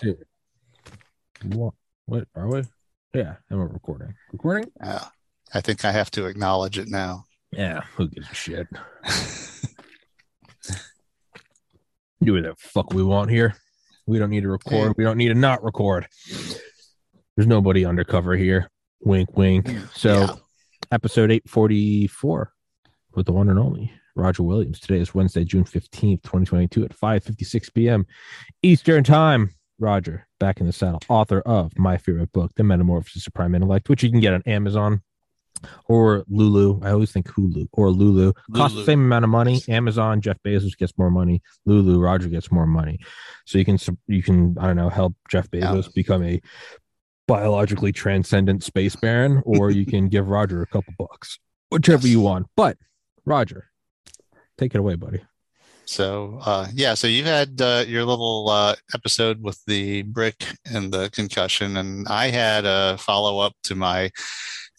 two, one. What are we? Yeah, and we're recording. Recording? Yeah. I think I have to acknowledge it now. Yeah, who gives a shit? Do whatever the fuck we want here. We don't need to record. Hey. We don't need to not record. There's nobody undercover here. Wink, wink. So, Yeah. episode 844 with the one and only Roger Williams. Today is Wednesday, June 15th, 2022 at 5:56 p.m. Eastern Time. Roger, back in the saddle, author of my favorite book, The Metamorphosis of Prime Intellect, which you can get on Amazon or Lulu. I always think Hulu or Lulu. Cost the same amount of money. Amazon, Jeff Bezos gets more money. Lulu, Roger gets more money. So you can you can I don't know help Jeff Bezos become a biologically transcendent space baron, or you can give Roger a couple bucks, whichever you want. But Roger, take it away, buddy. So, uh, yeah, so you had uh, your little uh, episode with the brick and the concussion, and I had a follow up to my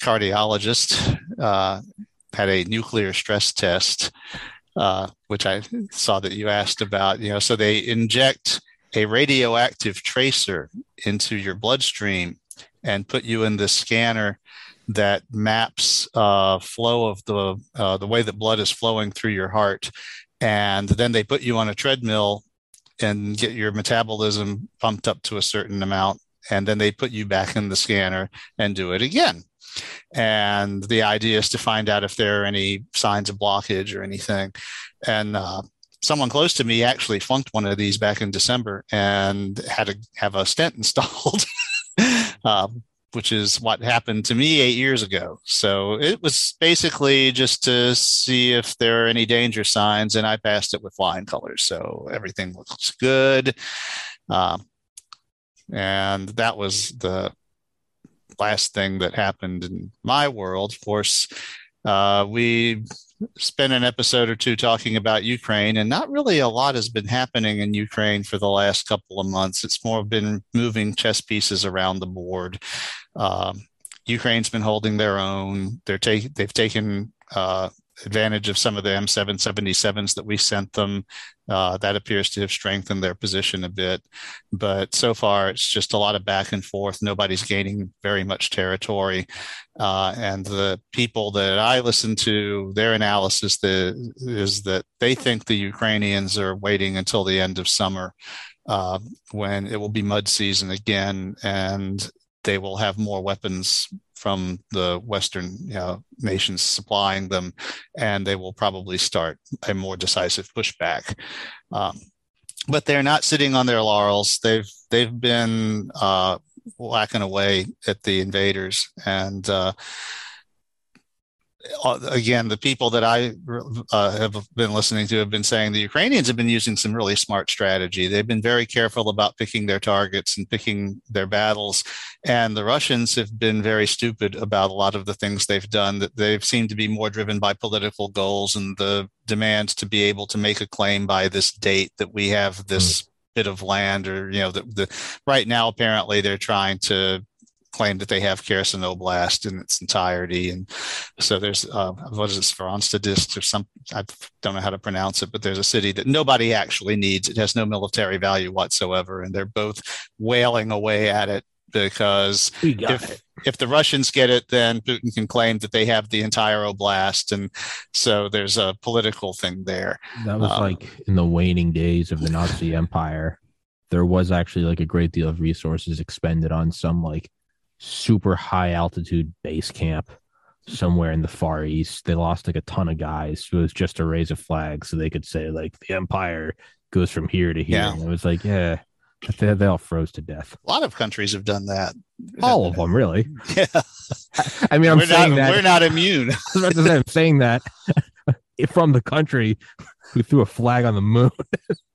cardiologist, uh, had a nuclear stress test, uh, which I saw that you asked about. You know, so they inject a radioactive tracer into your bloodstream and put you in this scanner that maps uh, flow of the uh, the way that blood is flowing through your heart and then they put you on a treadmill and get your metabolism pumped up to a certain amount and then they put you back in the scanner and do it again. And the idea is to find out if there are any signs of blockage or anything. And uh, someone close to me actually flunked one of these back in december and had to have a stent installed. Um, which is what happened to me eight years ago. So it was basically just to see if there are any danger signs, and I passed it with flying colors. So everything looks good. Um, and that was the last thing that happened in my world. Of course, uh, we spent an episode or two talking about Ukraine, and not really a lot has been happening in Ukraine for the last couple of months. It's more been moving chess pieces around the board. Um, Ukraine's been holding their own. They're taking they've taken uh, advantage of some of the M777s that we sent them. Uh, that appears to have strengthened their position a bit. But so far, it's just a lot of back and forth. Nobody's gaining very much territory. Uh, and the people that I listen to, their analysis the, is that they think the Ukrainians are waiting until the end of summer uh, when it will be mud season again. And they will have more weapons from the Western you know, nations supplying them, and they will probably start a more decisive pushback. Um, but they're not sitting on their laurels. They've they've been uh, whacking away at the invaders, and uh, again, the people that I uh, have been listening to have been saying the Ukrainians have been using some really smart strategy. They've been very careful about picking their targets and picking their battles. And the Russians have been very stupid about a lot of the things they've done, that they've seemed to be more driven by political goals and the demands to be able to make a claim by this date that we have this. Bit of land, or you know, the, the right now apparently they're trying to claim that they have Kherson Oblast in its entirety. And so there's, uh, what is it, Svaranstadist or some, I don't know how to pronounce it, but there's a city that nobody actually needs. It has no military value whatsoever. And they're both wailing away at it because if, it. if the Russians get it, then Putin can claim that they have the entire oblast. And so there's a political thing there. That was um, like in the waning days of the Nazi Empire. There was actually like a great deal of resources expended on some like super high altitude base camp somewhere in the far east. They lost like a ton of guys. It was just to raise a flag so they could say like the empire goes from here to here. Yeah. And it was like, yeah, they, they all froze to death. A lot of countries have done that. All of them, really. Yeah. I mean, I'm we're, saying not, that. we're not immune. I was about to say, I'm saying that from the country who threw a flag on the moon.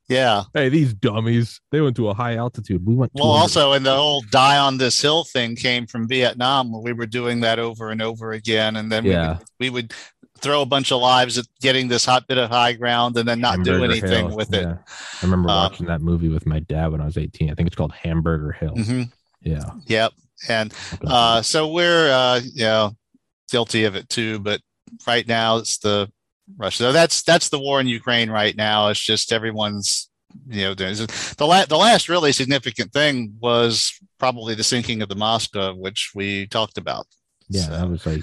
Yeah. Hey, these dummies. They went to a high altitude. We went. Well, 200 also, and the whole die on this hill thing came from Vietnam, where we were doing that over and over again. And then Yeah. we, would, we would throw a bunch of lives at getting this hot bit of high ground and then not do anything Hill. with it. Yeah. I remember Uh, watching that movie with my dad when I was 18. I think it's called Hamburger Hill. hmm Yeah. Yep. And uh, so we're, uh, you know, guilty of it too. But right now, it's the Russia. So that's that's the war in Ukraine right now. It's just everyone's you know, the la- the last really significant thing was probably the sinking of the Moskva, which we talked about. Yeah, So- that was like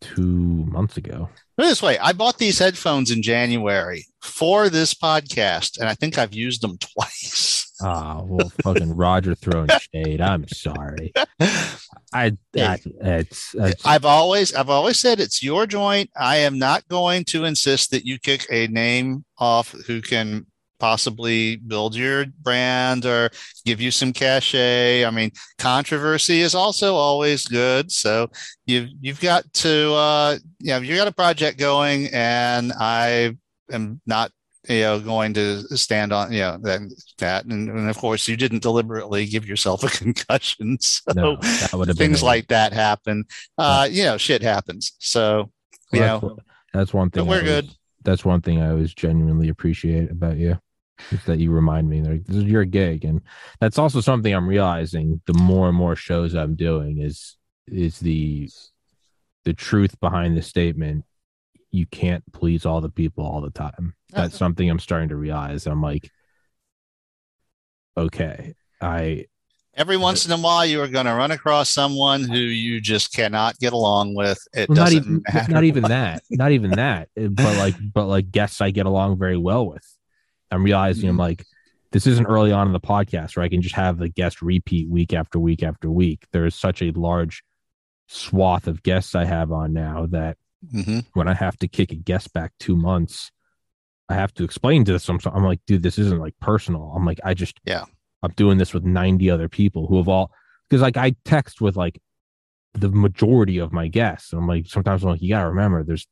two months ago. Put it this way, I bought these headphones in January for this podcast, and I think I've used them twice. Ah, well, fucking Roger throwing shade. I'm sorry. I that it's, it's I've always I've always said it's your joint. I am not going to insist that you kick a name off who can possibly build your brand or give you some cachet. I mean, controversy is also always good. So you've you've got to uh you know, you got a project going and I am not you know going to stand on you know that that and, and of course you didn't deliberately give yourself a concussion so no, that would have things like that happen. Uh, you know, shit happens. So, you well, know, that's, that's one thing. we're I good. That's one thing I always genuinely appreciate about you. Is that you remind me like this is your gig, and that's also something I'm realizing. The more and more shows I'm doing is is the the truth behind the statement. You can't please all the people all the time. That's something I'm starting to realize. I'm like, okay, I every once in a while, you are going to run across someone who you just cannot get along with. It Well, doesn't even matter. not even that not even that Uh, but like but like guests i get along very well with i'm realizing i'm Mhm. like this isn't early on in the podcast where i can just have the guest repeat week after week after week there is such a large swath of guests i have on now that Mhm. when i have to kick a guest back two months i have to explain to some i'm like dude this isn't like personal i'm like i just Yeah. i'm doing this with 90 other people who have all because like i text with like the majority of my guests. And I'm like, sometimes I'm like, you gotta remember, there's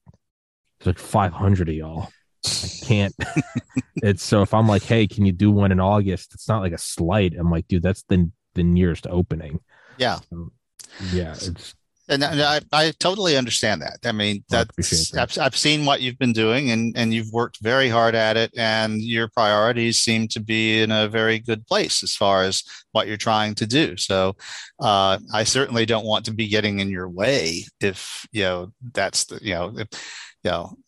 there's like 500 of y'all. I can't. it's so if I'm like, hey, can you do one in August? It's not like a slight. I'm like, dude, that's the the nearest opening. Yeah. So, yeah, it's And I, I totally understand that. I mean, I that's, appreciate that. I've, I've seen what you've been doing and, and you've worked very hard at it and your priorities seem to be in a very good place as far as what you're trying to do. So, uh, I certainly don't want to be getting in your way if, you know, that's the, you know, if, you know,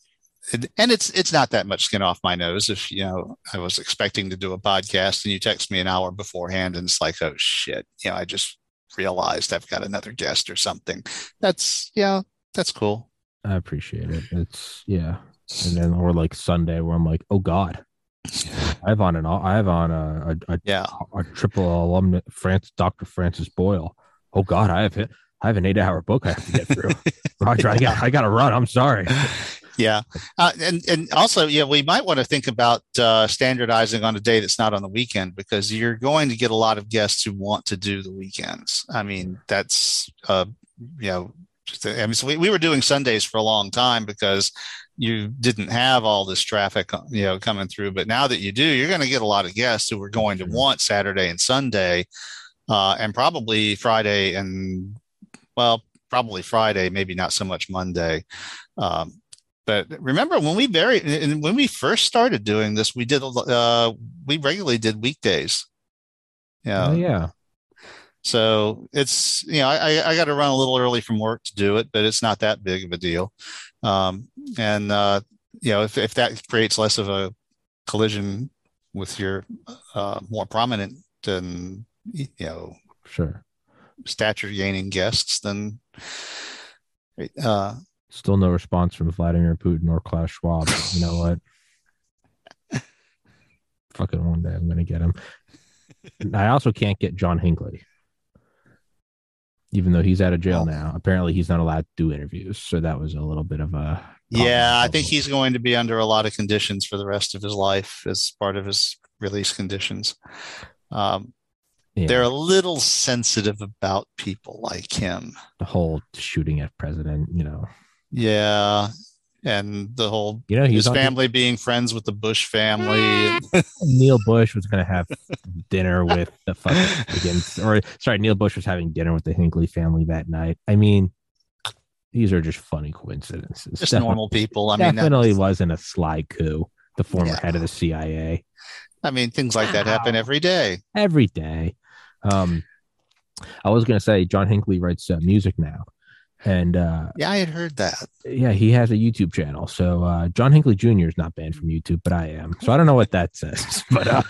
and it's it's not that much skin off my nose if you know I was expecting to do a podcast and you text me an hour beforehand and it's like oh shit you know I just realized I've got another guest or something that's yeah that's cool I appreciate it. It's yeah. And then or like Sunday where I'm like, oh God. I have on an I have on a a, a, yeah a triple alumni France Dr. Francis Boyle. Oh God, I have hit I have an eight hour book I have to get through. Roger, I got I gotta run. I'm sorry. yeah. Uh, and and also yeah we might want to think about uh, standardizing on a day that's not on the weekend because you're going to get a lot of guests who want to do the weekends. I mean that's uh you know I mean so we, we were doing Sundays for a long time because you didn't have all this traffic you know coming through. But now that you do you're going to get a lot of guests who are going to Mhm. want Saturday and Sunday uh, and probably Friday and well probably Friday maybe not so much Monday. Um, but remember when we very and when we first started doing this we did uh we regularly did weekdays yeah Oh, yeah. so it's you know i i got to run a little early from work to do it but it's not that big of a deal um and uh you know if, if that creates less of a collision with your uh more prominent and you know Sure. stature gaining guests then uh Still no response from Vladimir Putin or Klaus Schwab. You know what? Fucking one day I'm gonna get him. I also can't get John Hinckley. Even though he's out of jail Oh. now. Apparently he's not allowed to do interviews. So that was a little bit of a Yeah, I think he's going to be under a lot of conditions for the rest of his life as part of his release conditions. Um, yeah, They're a little sensitive about people like him. the whole shooting at president, you know. Yeah. And the whole You know, his family being friends with the Bush family. Neil Bush was going to have dinner with the fucking or sorry, Neil Bush was having dinner with the Hinckley family that night. I mean, these are just funny coincidences. Just Definitely- normal people. I mean, definitely wasn't a sly coup. The former Yeah. head of the CIA I mean, things like that happen every day. every day. Um, I was going to say John Hinckley writes uh, music now, and uh, Yeah, I had heard that. yeah, he has a YouTube channel. So uh, John Hinckley Jr. is not banned from YouTube, but I am. So I don't know what that says, but uh,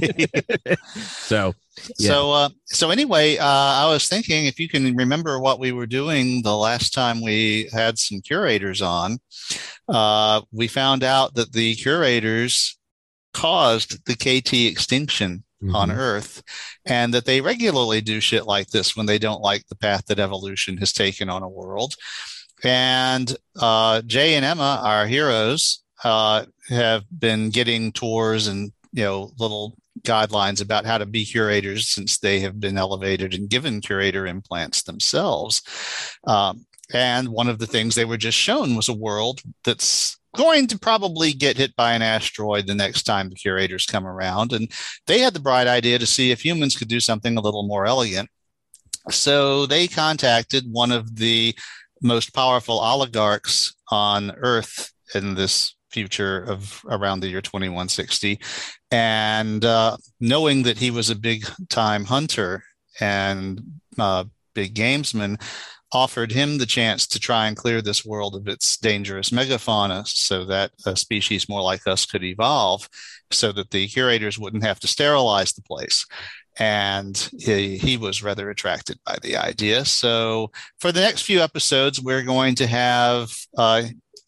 so Yeah. So, uh, so anyway, uh, I was thinking if you can remember what we were doing the last time we had some curators on, uh, we found out that the curators caused the KT extinction on mhm. Earth, and that they regularly do shit like this when they don't like the path that evolution has taken on a world. And uh, Jay and Emma, our heroes, uh, have been getting tours and you know little guidelines about how to be curators since they have been elevated and given curator implants themselves. Um, and one of the things they were just shown was a world that's going to probably get hit by an asteroid the next time the curators come around. And they had the bright idea to see if humans could do something a little more elegant. So they contacted one of the most powerful oligarchs on Earth in this future of around the year 2160. And uh, knowing that he was a big time hunter and uh, big gamesman, offered him the chance to try and clear this world of its dangerous megafauna so that a species more like us could evolve so that the curators wouldn't have to sterilize the place. And he, he was rather attracted by the idea. So for the next few episodes we're going to have uh,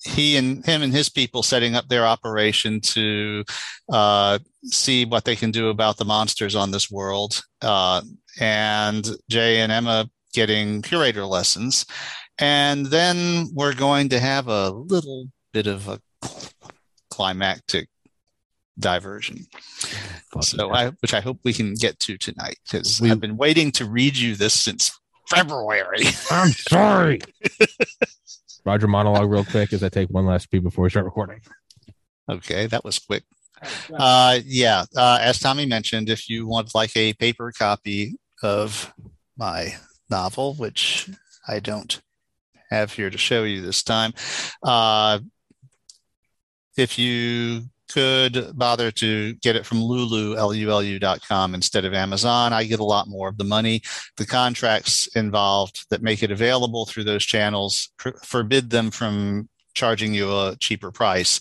he and him and his people setting up their operation to uh, see what they can do about the monsters on this world. Uh, and jay and emma getting curator lessons. And then we're going to have a little bit of a climactic diversion. So. I, which I hope we can get to tonight because We- I've been waiting to read you this since February. I'm sorry. Roger monologue real quick as I take one last pee before we start recording. okay, that was quick. Uh, yeah, uh, as Tommy mentioned, if you want like a paper copy of my novel, which I don't have here to show you this time, uh, if you could bother to get it from Lulu, L-U-L-U.com instead of Amazon, I get a lot more of the money. The contracts involved that make it available through those channels pr- forbid them from charging you a cheaper price,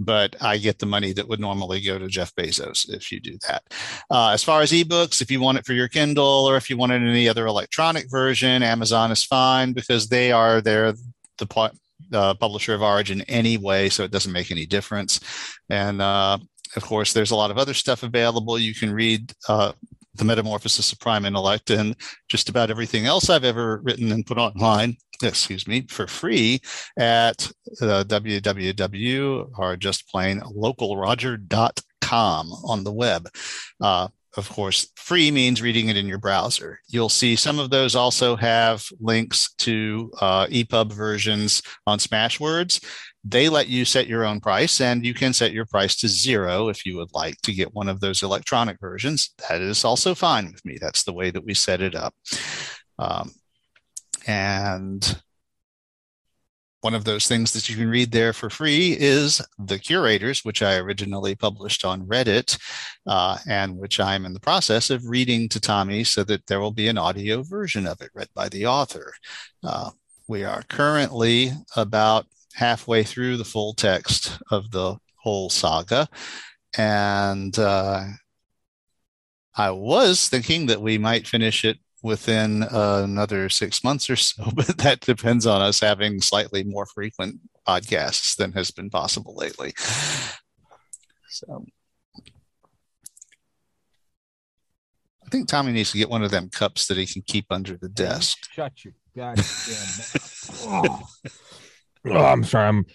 but I get the money that would normally go to Jeff Bezos if you do that. Uh, as far as ebooks, if you want it for your Kindle or if you want it in any other electronic version, Amazon is fine because they are there the pu- uh, publisher of origin anyway, so it doesn't make any difference. And uh, of course, there's a lot of other stuff available. You can read uh, the Metamorphosis of Prime Intellect and just about everything else I've ever written and put online. Excuse me, for free at uh, www or just plain localroger.com on the web. Uh, of course, free means reading it in your browser. You'll see some of those also have links to uh, EPUB versions on Smashwords. They let you set your own price, and you can set your price to zero if you would like to get one of those electronic versions. That is also fine with me. That's the way that we set it up. Um, and one of those things that you can read there for free is The Curators, which I originally published on Reddit, uh, and which I'm in the process of reading to Tommy so that there will be an audio version of it read by the author. Uh, we are currently about halfway through the full text of the whole saga. And uh, I was thinking that we might finish it within uh, another six months or so, but that depends on us having slightly more frequent podcasts than has been possible lately. So I think Tommy needs to get one of them cups that he can keep under the desk. Shut your goddamn mouth. oh. I'm sorry. I'm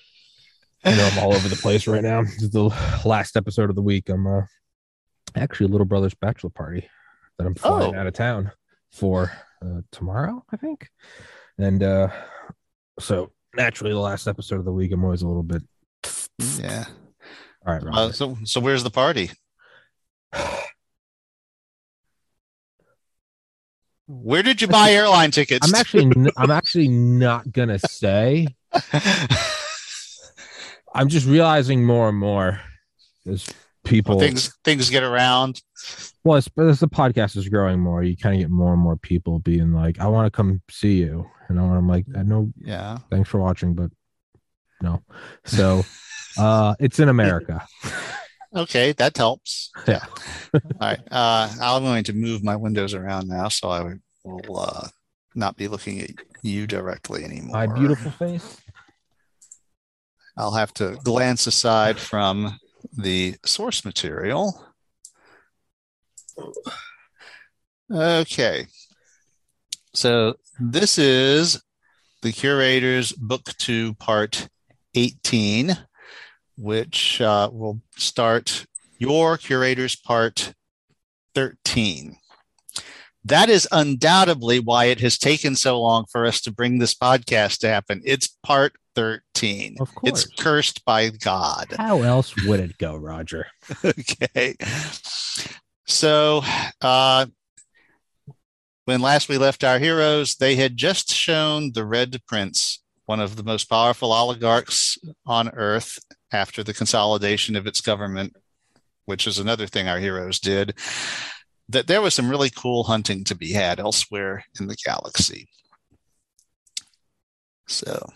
I know I'm all over the place right now. This is the last episode of the week. I'm uh, actually a little brother's bachelor party that I'm flying Oh. out of town for uh, tomorrow, I think. And uh, so naturally, the last episode of the week, I'm always a little bit. Yeah. All right, Uh, so, so where's the party? Where did you buy airline tickets? I'm actually I'm actually not gonna say. I'm just realizing more and more as people Well, things things get around. well as the podcast is growing more you kind of get more and more people being like i want to come see you and i'm like i know Yeah. thanks for watching but no so uh it's in america Okay, that helps. Yeah. All right. Uh, I'm going to move my windows around now, so I will uh, not be looking at you directly anymore. my beautiful face I'll have to glance aside from the source material. Okay. So this is the curator's book two, part 18, which uh, will start your curator's part 13. That is undoubtedly why it has taken so long for us to bring this podcast to happen. It's part 13. of course It's cursed by God. how else would it go roger okay. So, uh, when last we left our heroes, they had just shown the Red Prince, one of the most powerful oligarchs on earth after the consolidation of its government, which is another thing our heroes did, that there was some really cool hunting to be had elsewhere in the galaxy. So,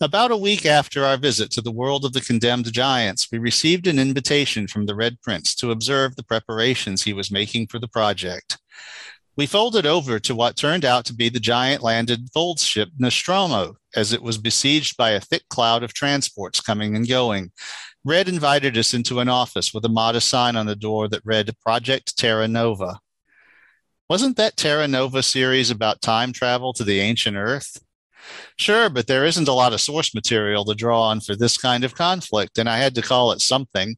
about a week after our visit to the world of the condemned giants, we received an invitation from the Red Prince to observe the preparations he was making for the project. We folded over to what turned out to be the giant landed fold ship Nostromo as it was besieged by a thick cloud of transports coming and going. Red invited us into an office with a modest sign on the door that read Project Terra Nova. Wasn't that Terra Nova series about time travel to the ancient Earth? Sure, but there isn't a lot of source material to draw on for this kind of conflict, and I had to call it something.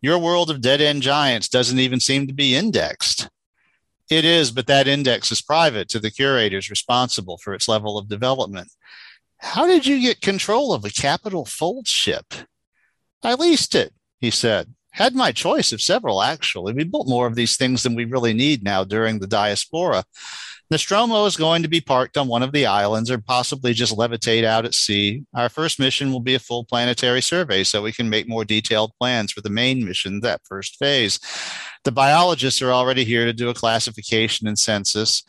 Your world of dead end giants doesn't even seem to be indexed. It is, but that index is private to the curators responsible for its level of development. How did you get control of a capital fold ship? I leased it, he said. Had my choice of several, actually. We built more of these things than we really need now during the diaspora. Nostromo is going to be parked on one of the islands or possibly just levitate out at sea. Our first mission will be a full planetary survey so we can make more detailed plans for the main mission, that first phase. The biologists are already here to do a classification and census.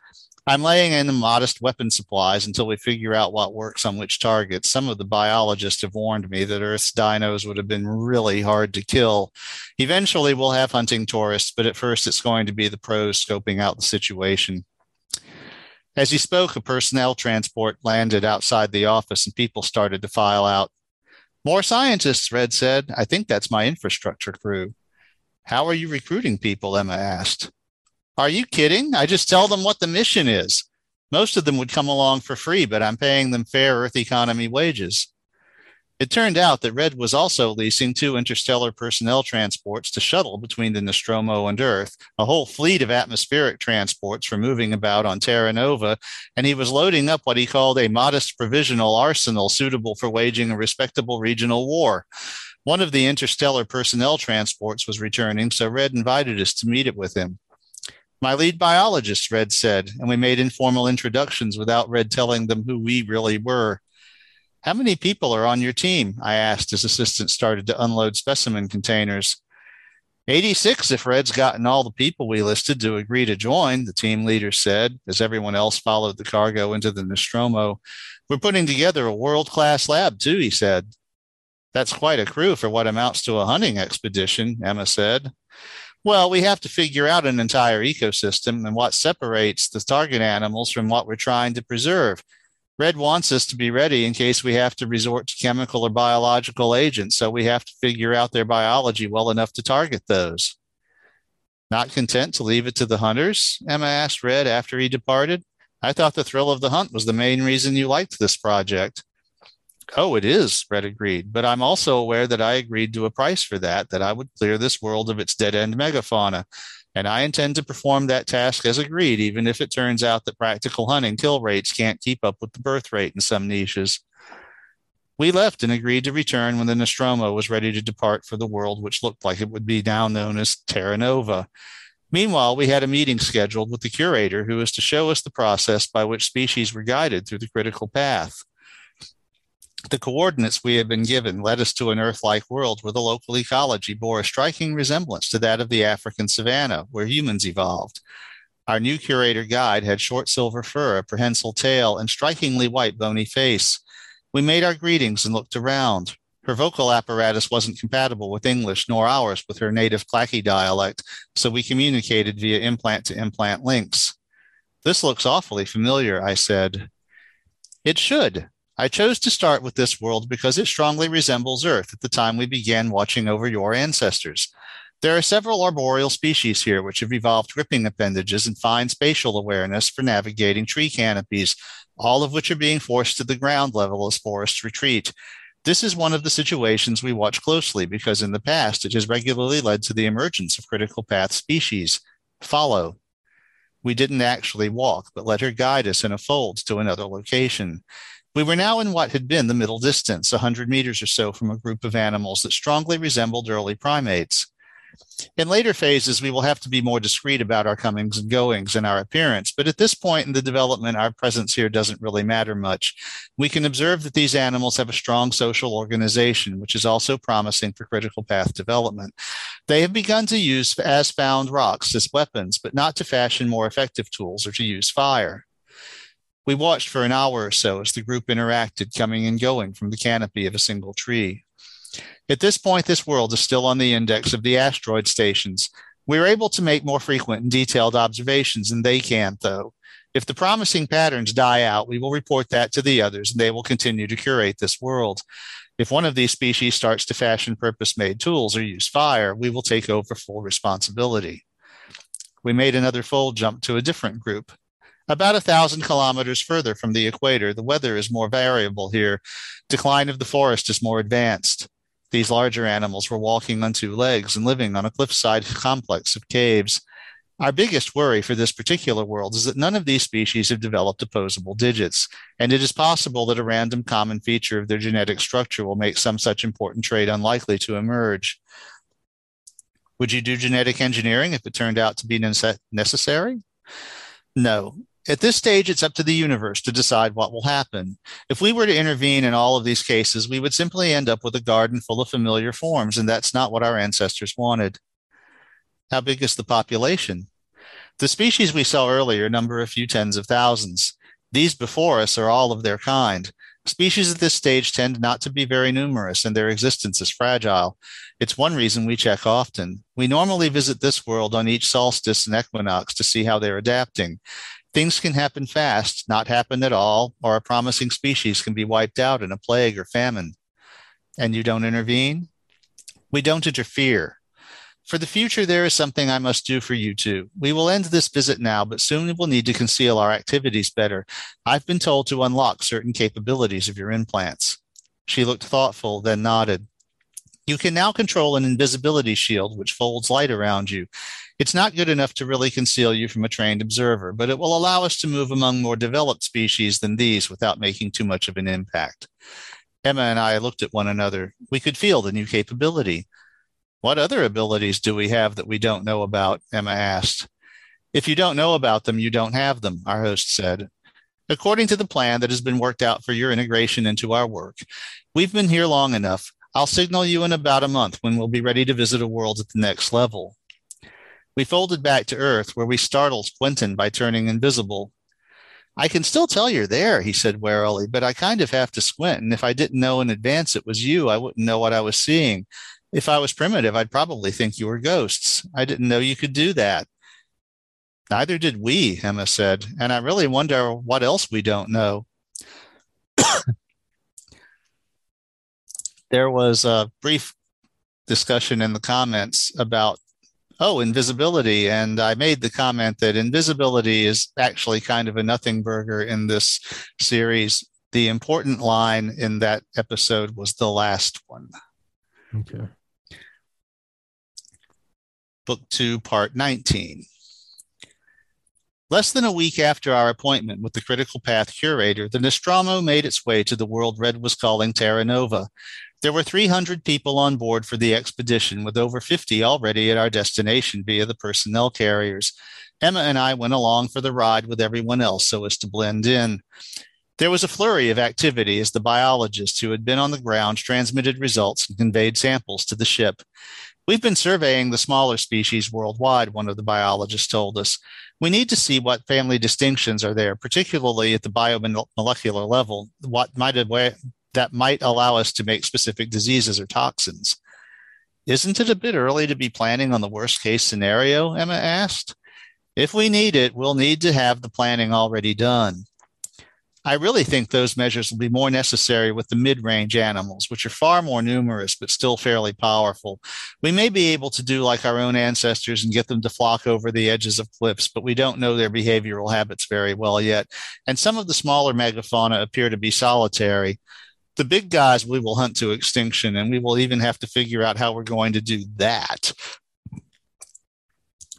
I'm laying in modest weapon supplies until we figure out what works on which targets. Some of the biologists have warned me that Earth's dinos would have been really hard to kill. Eventually, we'll have hunting tourists, but at first, it's going to be the pros scoping out the situation. As he spoke, a personnel transport landed outside the office and people started to file out. More scientists, Red said. I think that's my infrastructure crew. How are you recruiting people? Emma asked. Are you kidding? I just tell them what the mission is. Most of them would come along for free, but I'm paying them fair Earth economy wages. It turned out that Red was also leasing two interstellar personnel transports to shuttle between the Nostromo and Earth, a whole fleet of atmospheric transports for moving about on Terra Nova, and he was loading up what he called a modest provisional arsenal suitable for waging a respectable regional war. One of the interstellar personnel transports was returning, so Red invited us to meet it with him. My lead biologist, Red said, and we made informal introductions without Red telling them who we really were. How many people are on your team? I asked as assistants started to unload specimen containers. 86 if Red's gotten all the people we listed to agree to join, the team leader said, as everyone else followed the cargo into the Nostromo. We're putting together a world class lab, too, he said. That's quite a crew for what amounts to a hunting expedition, Emma said. Well, we have to figure out an entire ecosystem and what separates the target animals from what we're trying to preserve. Red wants us to be ready in case we have to resort to chemical or biological agents, so we have to figure out their biology well enough to target those. Not content to leave it to the hunters? Emma asked Red after he departed. I thought the thrill of the hunt was the main reason you liked this project. Oh, it is, Red agreed, but I'm also aware that I agreed to a price for that, that I would clear this world of its dead end megafauna. And I intend to perform that task as agreed, even if it turns out that practical hunting kill rates can't keep up with the birth rate in some niches. We left and agreed to return when the Nostromo was ready to depart for the world, which looked like it would be now known as Terra Nova. Meanwhile, we had a meeting scheduled with the curator who was to show us the process by which species were guided through the critical path. The coordinates we had been given led us to an Earth like world where the local ecology bore a striking resemblance to that of the African savanna, where humans evolved. Our new curator guide had short silver fur, a prehensile tail, and strikingly white, bony face. We made our greetings and looked around. Her vocal apparatus wasn't compatible with English, nor ours with her native Clacky dialect, so we communicated via implant to implant links. This looks awfully familiar, I said. It should. I chose to start with this world because it strongly resembles Earth at the time we began watching over your ancestors. There are several arboreal species here which have evolved gripping appendages and fine spatial awareness for navigating tree canopies, all of which are being forced to the ground level as forests retreat. This is one of the situations we watch closely because in the past it has regularly led to the emergence of critical path species. Follow. We didn't actually walk, but let her guide us in a fold to another location. We were now in what had been the middle distance, a 100 meters or so from a group of animals that strongly resembled early primates. In later phases, we will have to be more discreet about our comings and goings and our appearance, but at this point in the development, our presence here doesn't really matter much. We can observe that these animals have a strong social organization, which is also promising for critical path development. They have begun to use as found rocks as weapons, but not to fashion more effective tools or to use fire. We watched for an hour or so as the group interacted, coming and going from the canopy of a single tree. At this point, this world is still on the index of the asteroid stations. We are able to make more frequent and detailed observations than they can, though. If the promising patterns die out, we will report that to the others and they will continue to curate this world. If one of these species starts to fashion purpose made tools or use fire, we will take over full responsibility. We made another fold jump to a different group. About a thousand kilometers further from the equator, the weather is more variable here. Decline of the forest is more advanced. These larger animals were walking on two legs and living on a cliffside complex of caves. Our biggest worry for this particular world is that none of these species have developed opposable digits, and it is possible that a random common feature of their genetic structure will make some such important trait unlikely to emerge. Would you do genetic engineering if it turned out to be necessary? No, at this stage, it's up to the universe to decide what will happen. If we were to intervene in all of these cases, we would simply end up with a garden full of familiar forms, and that's not what our ancestors wanted. How big is the population? The species we saw earlier number a few tens of thousands. These before us are all of their kind. Species at this stage tend not to be very numerous and their existence is fragile. It's one reason we check often. We normally visit this world on each solstice and equinox to see how they're adapting. Things can happen fast, not happen at all, or a promising species can be wiped out in a plague or famine. And you don't intervene? We don't interfere. For the future, there is something I must do for you too. We will end this visit now, but soon we'll need to conceal our activities better. I've been told to unlock certain capabilities of your implants. She looked thoughtful, then nodded. You can now control an invisibility shield which folds light around you. It's not good enough to really conceal you from a trained observer, but it will allow us to move among more developed species than these without making too much of an impact. Emma and I looked at one another. We could feel the new capability. What other abilities do we have that we don't know about? Emma asked. If you don't know about them, you don't have them, our host said. According to the plan that has been worked out for your integration into our work, we've been here long enough. I'll signal you in about a month when we'll be ready to visit a world at the next level. We folded back to Earth, where we startled Quentin by turning invisible. I can still tell you're there, he said warily, but I kind of have to squint. And if I didn't know in advance it was you, I wouldn't know what I was seeing. If I was primitive, I'd probably think you were ghosts. I didn't know you could do that. Neither did we, Emma said. And I really wonder what else we don't know. there was a brief discussion in the comments about oh, invisibility. And I made the comment that invisibility is actually kind of a nothing burger in this series. The important line in that episode was the last one. Okay. Book two, part 19. Less than a week after our appointment with the critical path curator, the Nostromo made its way to the world Red was calling Terra Nova, there were 300 people on board for the expedition, with over 50 already at our destination via the personnel carriers. Emma and I went along for the ride with everyone else so as to blend in. There was a flurry of activity as the biologists who had been on the ground transmitted results and conveyed samples to the ship. We've been surveying the smaller species worldwide, one of the biologists told us. We need to see what family distinctions are there, particularly at the biomolecular level, what might that might allow us to make specific diseases or toxins. Isn't it a bit early to be planning on the worst case scenario? Emma asked. If we need it, we'll need to have the planning already done. I really think those measures will be more necessary with the mid range animals, which are far more numerous but still fairly powerful. We may be able to do like our own ancestors and get them to flock over the edges of cliffs, but we don't know their behavioral habits very well yet. And some of the smaller megafauna appear to be solitary. The big guys we will hunt to extinction, and we will even have to figure out how we're going to do that.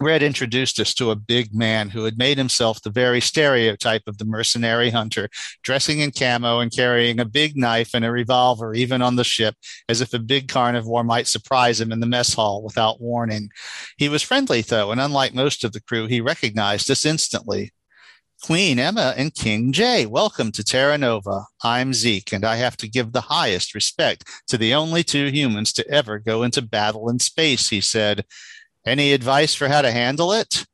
Red introduced us to a big man who had made himself the very stereotype of the mercenary hunter, dressing in camo and carrying a big knife and a revolver, even on the ship, as if a big carnivore might surprise him in the mess hall without warning. He was friendly, though, and unlike most of the crew, he recognized us instantly. Queen Emma and King Jay, welcome to Terra Nova. I'm Zeke, and I have to give the highest respect to the only two humans to ever go into battle in space, he said. Any advice for how to handle it?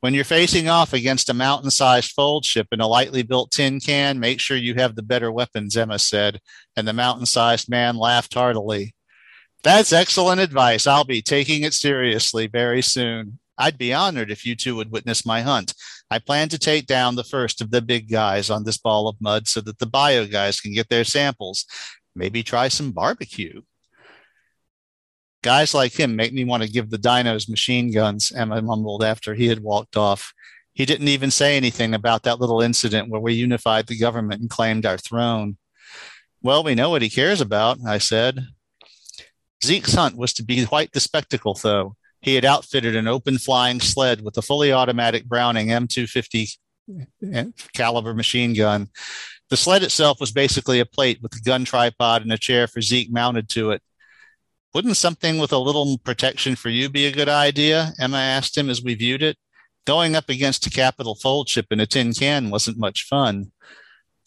When you're facing off against a mountain sized fold ship in a lightly built tin can, make sure you have the better weapons, Emma said, and the mountain sized man laughed heartily. That's excellent advice. I'll be taking it seriously very soon. I'd be honored if you two would witness my hunt. I plan to take down the first of the big guys on this ball of mud so that the bio guys can get their samples. Maybe try some barbecue. Guys like him make me want to give the dinos machine guns, Emma mumbled after he had walked off. He didn't even say anything about that little incident where we unified the government and claimed our throne. Well, we know what he cares about, I said. Zeke's hunt was to be quite the spectacle, though. He had outfitted an open flying sled with a fully automatic Browning M250 caliber machine gun. The sled itself was basically a plate with a gun tripod and a chair for Zeke mounted to it. Wouldn't something with a little protection for you be a good idea? Emma asked him as we viewed it. Going up against a capital fold ship in a tin can wasn't much fun.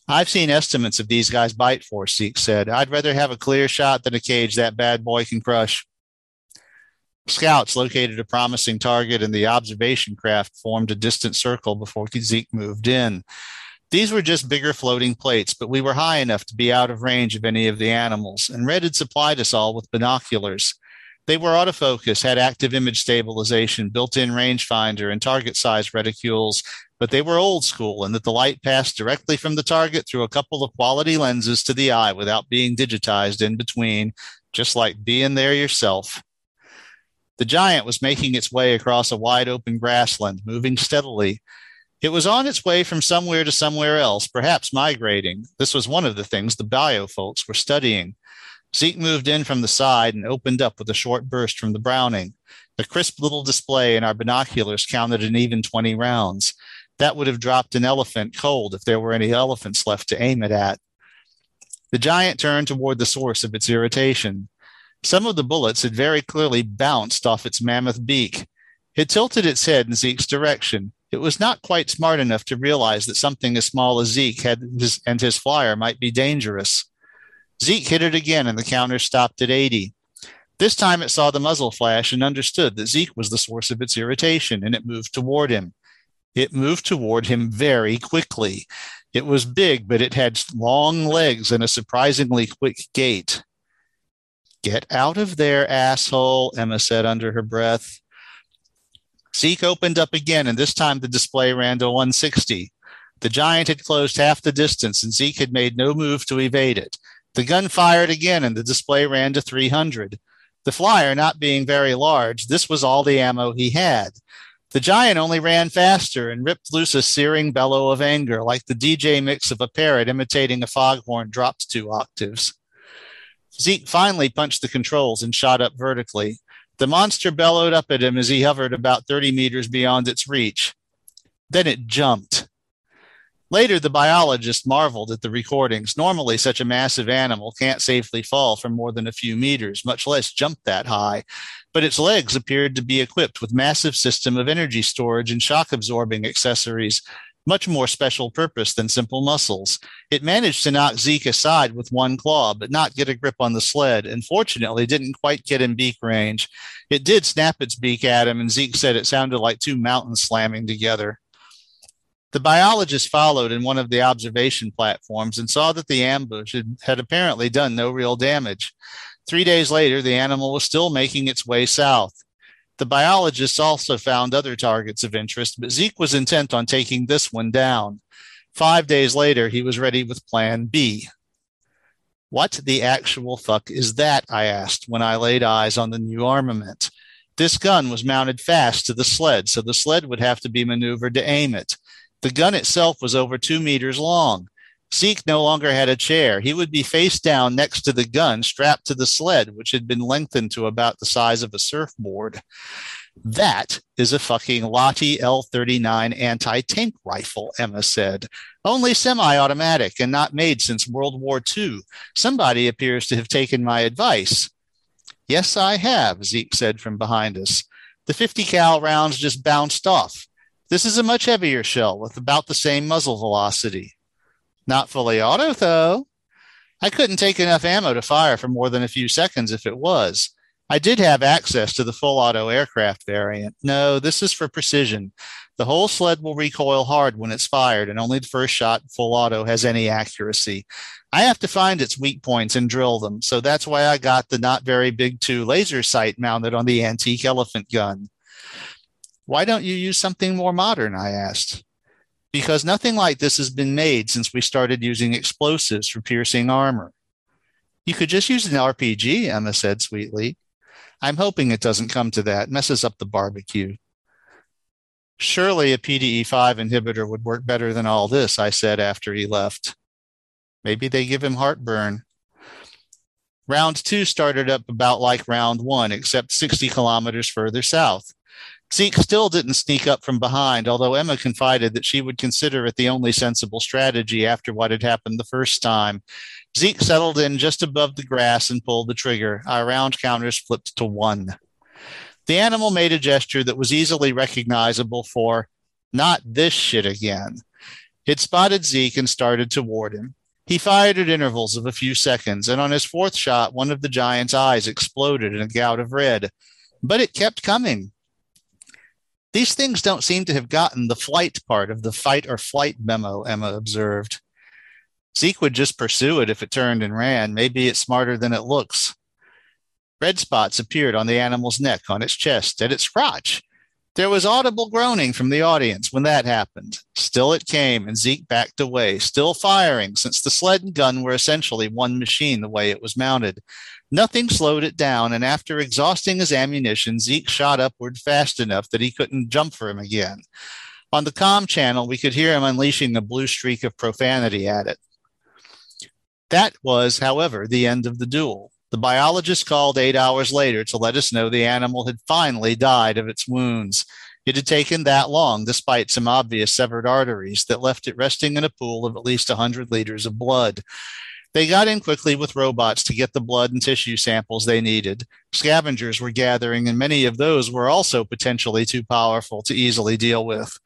I've seen estimates of these guys bite force, Zeke said. I'd rather have a clear shot than a cage that bad boy can crush. Scouts located a promising target and the observation craft formed a distant circle before Zeke moved in. These were just bigger floating plates, but we were high enough to be out of range of any of the animals, and Red had supplied us all with binoculars. They were autofocus, had active image stabilization, built in rangefinder, and target size reticules, but they were old school in that the light passed directly from the target through a couple of quality lenses to the eye without being digitized in between, just like being there yourself. The giant was making its way across a wide open grassland, moving steadily, it was on its way from somewhere to somewhere else, perhaps migrating. This was one of the things the bio folks were studying. Zeke moved in from the side and opened up with a short burst from the Browning. The crisp little display in our binoculars counted an even 20 rounds. That would have dropped an elephant cold if there were any elephants left to aim it at. The giant turned toward the source of its irritation. Some of the bullets had very clearly bounced off its mammoth beak. It tilted its head in Zeke's direction, it was not quite smart enough to realize that something as small as Zeke his, and his flyer might be dangerous. Zeke hit it again, and the counter stopped at 80. This time it saw the muzzle flash and understood that Zeke was the source of its irritation, and it moved toward him. It moved toward him very quickly. It was big, but it had long legs and a surprisingly quick gait. Get out of there, asshole, Emma said under her breath. Zeke opened up again, and this time the display ran to 160. The giant had closed half the distance, and Zeke had made no move to evade it. The gun fired again, and the display ran to 300. The flyer not being very large, this was all the ammo he had. The giant only ran faster and ripped loose a searing bellow of anger, like the DJ mix of a parrot imitating a foghorn dropped two octaves. Zeke finally punched the controls and shot up vertically. The monster bellowed up at him as he hovered about 30 meters beyond its reach. Then it jumped. Later, the biologist marveled at the recordings. Normally, such a massive animal can't safely fall from more than a few meters, much less jump that high. But its legs appeared to be equipped with massive system of energy storage and shock absorbing accessories. Much more special purpose than simple muscles. It managed to knock Zeke aside with one claw, but not get a grip on the sled, and fortunately didn't quite get in beak range. It did snap its beak at him, and Zeke said it sounded like two mountains slamming together. The biologist followed in one of the observation platforms and saw that the ambush had, had, apparently done no real damage. Three days later, the animal was still making its way south. The biologists also found other targets of interest, but Zeke was intent on taking this one down. Five days later, he was ready with Plan B. What the actual fuck is that? I asked when I laid eyes on the new armament. This gun was mounted fast to the sled, so the sled would have to be maneuvered to aim it. The gun itself was over two meters long. Zeke no longer had a chair. He would be face down next to the gun, strapped to the sled, which had been lengthened to about the size of a surfboard. That is a fucking Lahti L39 anti tank rifle, Emma said. Only semi automatic and not made since World War II. Somebody appears to have taken my advice. Yes, I have, Zeke said from behind us. The 50 cal rounds just bounced off. This is a much heavier shell with about the same muzzle velocity. Not fully auto, though. I couldn't take enough ammo to fire for more than a few seconds if it was. I did have access to the full auto aircraft variant. No, this is for precision. The whole sled will recoil hard when it's fired, and only the first shot full auto has any accuracy. I have to find its weak points and drill them, so that's why I got the not very big two laser sight mounted on the antique elephant gun. Why don't you use something more modern? I asked because nothing like this has been made since we started using explosives for piercing armor. You could just use an RPG, Emma said sweetly. I'm hoping it doesn't come to that, messes up the barbecue. Surely a PDE5 inhibitor would work better than all this, I said after he left. Maybe they give him heartburn. Round two started up about like round one, except 60 kilometers further south. Zeke still didn't sneak up from behind, although Emma confided that she would consider it the only sensible strategy after what had happened the first time. Zeke settled in just above the grass and pulled the trigger. Our round counters flipped to one. The animal made a gesture that was easily recognizable for not this shit again. It spotted Zeke and started toward him. He fired at intervals of a few seconds, and on his fourth shot, one of the giant's eyes exploded in a gout of red. But it kept coming. These things don't seem to have gotten the flight part of the fight or flight memo, Emma observed. Zeke would just pursue it if it turned and ran. Maybe it's smarter than it looks. Red spots appeared on the animal's neck, on its chest, at its crotch. There was audible groaning from the audience when that happened. Still it came, and Zeke backed away, still firing, since the sled and gun were essentially one machine the way it was mounted. Nothing slowed it down, and after exhausting his ammunition, Zeke shot upward fast enough that he couldn't jump for him again. On the com channel, we could hear him unleashing a blue streak of profanity at it. That was, however, the end of the duel. The biologist called eight hours later to let us know the animal had finally died of its wounds. It had taken that long, despite some obvious severed arteries that left it resting in a pool of at least 100 liters of blood. They got in quickly with robots to get the blood and tissue samples they needed. Scavengers were gathering, and many of those were also potentially too powerful to easily deal with.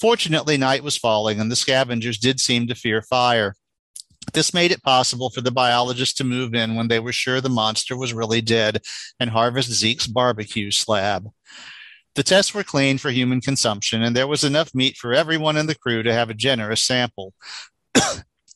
Fortunately, night was falling, and the scavengers did seem to fear fire. This made it possible for the biologists to move in when they were sure the monster was really dead and harvest Zeke's barbecue slab. The tests were clean for human consumption, and there was enough meat for everyone in the crew to have a generous sample.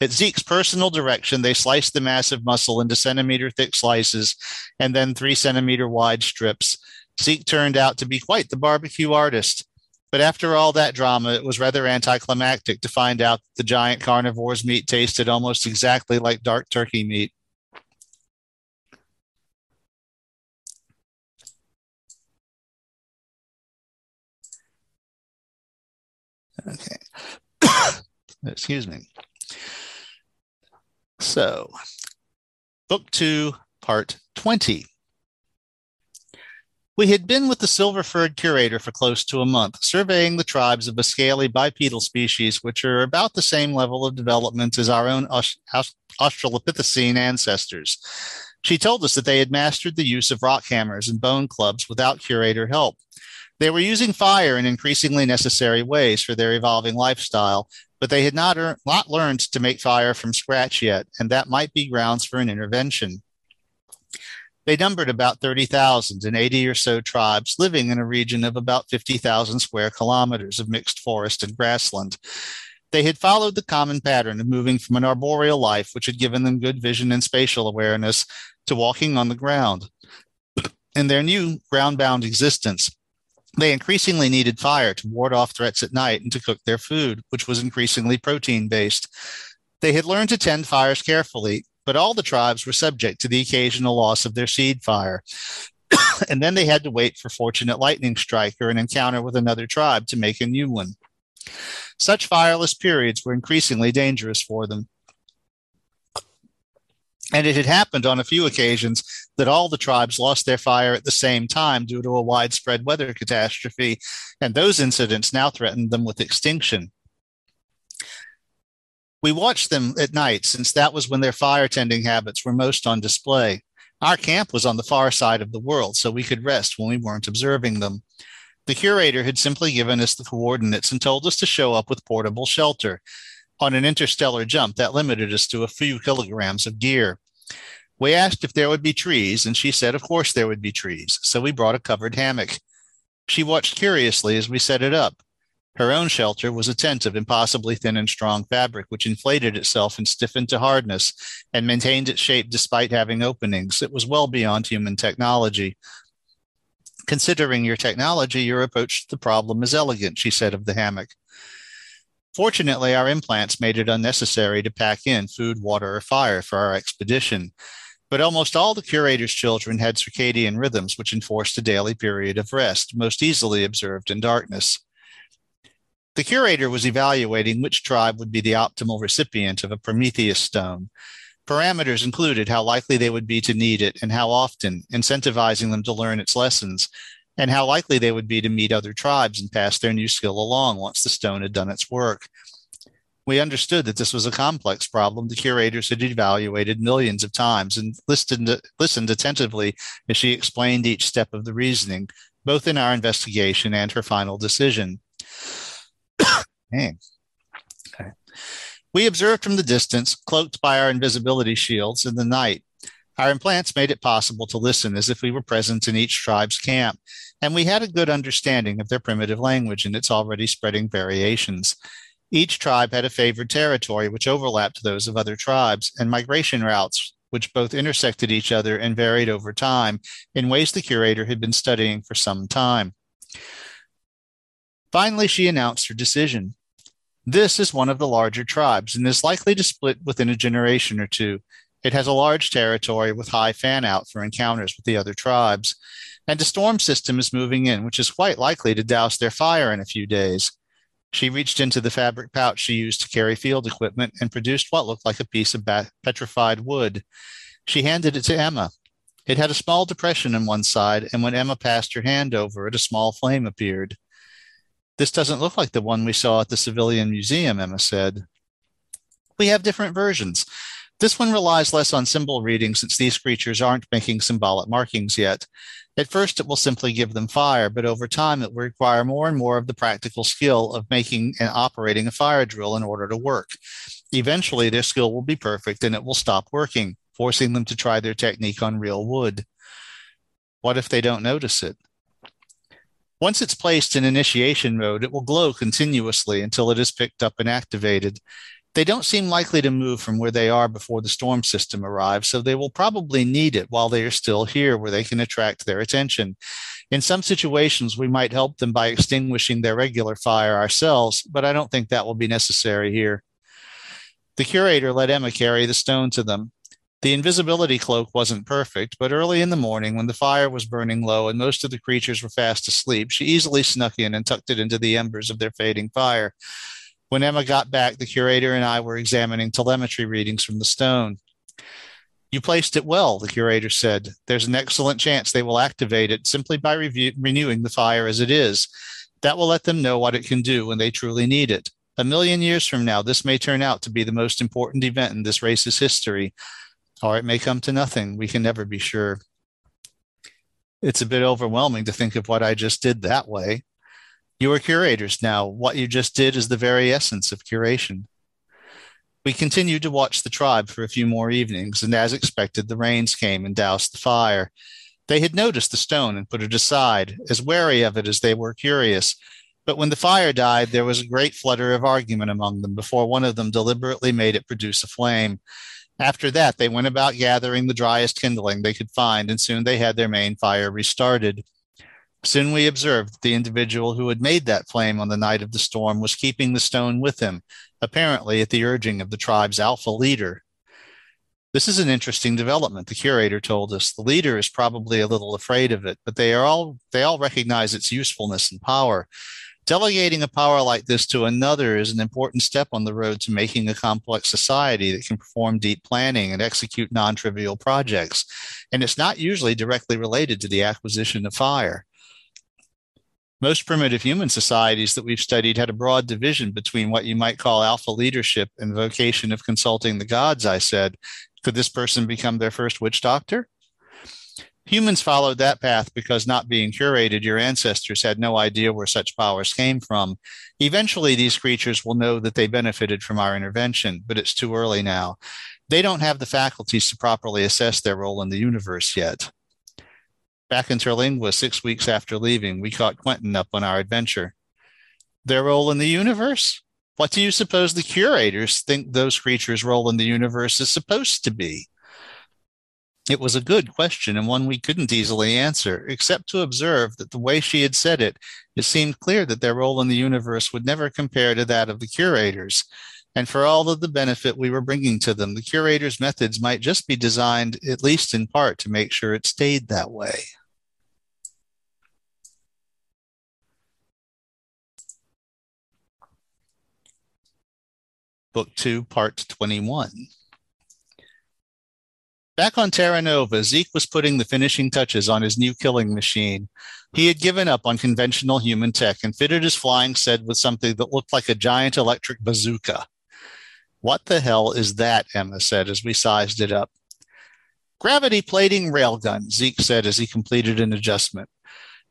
At Zeke's personal direction, they sliced the massive muscle into centimeter thick slices and then three centimeter wide strips. Zeke turned out to be quite the barbecue artist. But after all that drama, it was rather anticlimactic to find out that the giant carnivore's meat tasted almost exactly like dark turkey meat. Okay. Excuse me. So, Book 2, Part 20. We had been with the silver furred curator for close to a month, surveying the tribes of scaly bipedal species which are about the same level of development as our own Australopithecine ancestors. She told us that they had mastered the use of rock hammers and bone clubs without curator help. They were using fire in increasingly necessary ways for their evolving lifestyle, but they had not, er- not learned to make fire from scratch yet, and that might be grounds for an intervention. They numbered about 30,000 and 80 or so tribes living in a region of about 50,000 square kilometers of mixed forest and grassland. They had followed the common pattern of moving from an arboreal life, which had given them good vision and spatial awareness, to walking on the ground. In their new ground bound existence, they increasingly needed fire to ward off threats at night and to cook their food, which was increasingly protein based. They had learned to tend fires carefully, but all the tribes were subject to the occasional loss of their seed fire. and then they had to wait for fortunate lightning strike or an encounter with another tribe to make a new one. Such fireless periods were increasingly dangerous for them. And it had happened on a few occasions that all the tribes lost their fire at the same time due to a widespread weather catastrophe, and those incidents now threatened them with extinction. We watched them at night since that was when their fire tending habits were most on display. Our camp was on the far side of the world, so we could rest when we weren't observing them. The curator had simply given us the coordinates and told us to show up with portable shelter. On an interstellar jump, that limited us to a few kilograms of gear. We asked if there would be trees, and she said, of course, there would be trees. So we brought a covered hammock. She watched curiously as we set it up. Her own shelter was a tent of impossibly thin and strong fabric, which inflated itself and stiffened to hardness and maintained its shape despite having openings. It was well beyond human technology. Considering your technology, your approach to the problem is elegant, she said of the hammock. Fortunately, our implants made it unnecessary to pack in food, water, or fire for our expedition. But almost all the curator's children had circadian rhythms, which enforced a daily period of rest, most easily observed in darkness. The curator was evaluating which tribe would be the optimal recipient of a Prometheus stone. Parameters included how likely they would be to need it and how often, incentivizing them to learn its lessons, and how likely they would be to meet other tribes and pass their new skill along once the stone had done its work. We understood that this was a complex problem the curators had evaluated millions of times and listened, listened attentively as she explained each step of the reasoning, both in our investigation and her final decision. Okay. We observed from the distance, cloaked by our invisibility shields in the night. Our implants made it possible to listen as if we were present in each tribe's camp, and we had a good understanding of their primitive language and its already spreading variations. Each tribe had a favored territory which overlapped those of other tribes, and migration routes which both intersected each other and varied over time in ways the curator had been studying for some time. Finally, she announced her decision. This is one of the larger tribes and is likely to split within a generation or two. It has a large territory with high fan out for encounters with the other tribes. And a storm system is moving in, which is quite likely to douse their fire in a few days. She reached into the fabric pouch she used to carry field equipment and produced what looked like a piece of petrified wood. She handed it to Emma. It had a small depression on one side, and when Emma passed her hand over it, a small flame appeared. This doesn't look like the one we saw at the civilian museum, Emma said. We have different versions. This one relies less on symbol reading since these creatures aren't making symbolic markings yet. At first, it will simply give them fire, but over time, it will require more and more of the practical skill of making and operating a fire drill in order to work. Eventually, their skill will be perfect and it will stop working, forcing them to try their technique on real wood. What if they don't notice it? Once it's placed in initiation mode, it will glow continuously until it is picked up and activated. They don't seem likely to move from where they are before the storm system arrives, so they will probably need it while they are still here where they can attract their attention. In some situations, we might help them by extinguishing their regular fire ourselves, but I don't think that will be necessary here. The curator let Emma carry the stone to them. The invisibility cloak wasn't perfect, but early in the morning, when the fire was burning low and most of the creatures were fast asleep, she easily snuck in and tucked it into the embers of their fading fire. When Emma got back, the curator and I were examining telemetry readings from the stone. You placed it well, the curator said. There's an excellent chance they will activate it simply by review- renewing the fire as it is. That will let them know what it can do when they truly need it. A million years from now, this may turn out to be the most important event in this race's history or it may come to nothing. We can never be sure. It's a bit overwhelming to think of what I just did that way. You are curators now. What you just did is the very essence of curation. We continued to watch the tribe for a few more evenings, and as expected, the rains came and doused the fire. They had noticed the stone and put it aside, as wary of it as they were curious. But when the fire died, there was a great flutter of argument among them before one of them deliberately made it produce a flame. After that, they went about gathering the driest kindling they could find, and soon they had their main fire restarted. Soon we observed that the individual who had made that flame on the night of the storm was keeping the stone with him, apparently at the urging of the tribe's alpha leader. This is an interesting development, the curator told us. The leader is probably a little afraid of it, but they are all they all recognize its usefulness and power. Delegating a power like this to another is an important step on the road to making a complex society that can perform deep planning and execute non trivial projects. And it's not usually directly related to the acquisition of fire. Most primitive human societies that we've studied had a broad division between what you might call alpha leadership and vocation of consulting the gods, I said. Could this person become their first witch doctor? Humans followed that path because, not being curated, your ancestors had no idea where such powers came from. Eventually, these creatures will know that they benefited from our intervention, but it's too early now. They don't have the faculties to properly assess their role in the universe yet. Back in Terlingua, six weeks after leaving, we caught Quentin up on our adventure. Their role in the universe? What do you suppose the curators think those creatures' role in the universe is supposed to be? It was a good question and one we couldn't easily answer, except to observe that the way she had said it, it seemed clear that their role in the universe would never compare to that of the curators. And for all of the benefit we were bringing to them, the curators' methods might just be designed, at least in part, to make sure it stayed that way. Book 2, Part 21. Back on Terra Nova, Zeke was putting the finishing touches on his new killing machine. He had given up on conventional human tech and fitted his flying set with something that looked like a giant electric bazooka. What the hell is that? Emma said as we sized it up. Gravity plating railgun, Zeke said as he completed an adjustment.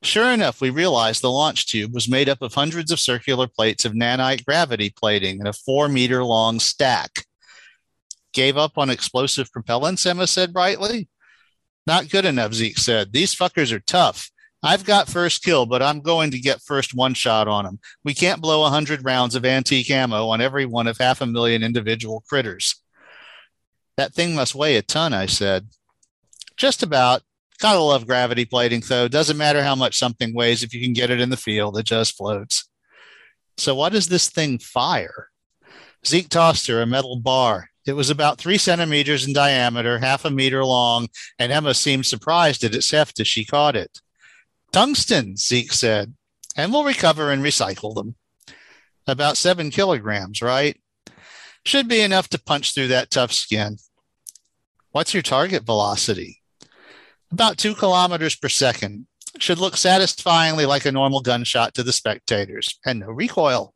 Sure enough, we realized the launch tube was made up of hundreds of circular plates of nanite gravity plating in a four meter long stack gave up on explosive propellants, Emma said brightly. Not good enough, Zeke said. These fuckers are tough. I've got first kill, but I'm going to get first one shot on them. We can't blow a 100 rounds of antique ammo on every one of half a million individual critters. That thing must weigh a ton, I said. Just about. Gotta love gravity plating, though. Doesn't matter how much something weighs if you can get it in the field, it just floats. So, what does this thing fire? Zeke tossed her a metal bar. It was about three centimeters in diameter, half a meter long, and Emma seemed surprised at its heft as she caught it. Tungsten, Zeke said, and we'll recover and recycle them. About seven kilograms, right? Should be enough to punch through that tough skin. What's your target velocity? About two kilometers per second. Should look satisfyingly like a normal gunshot to the spectators, and no recoil.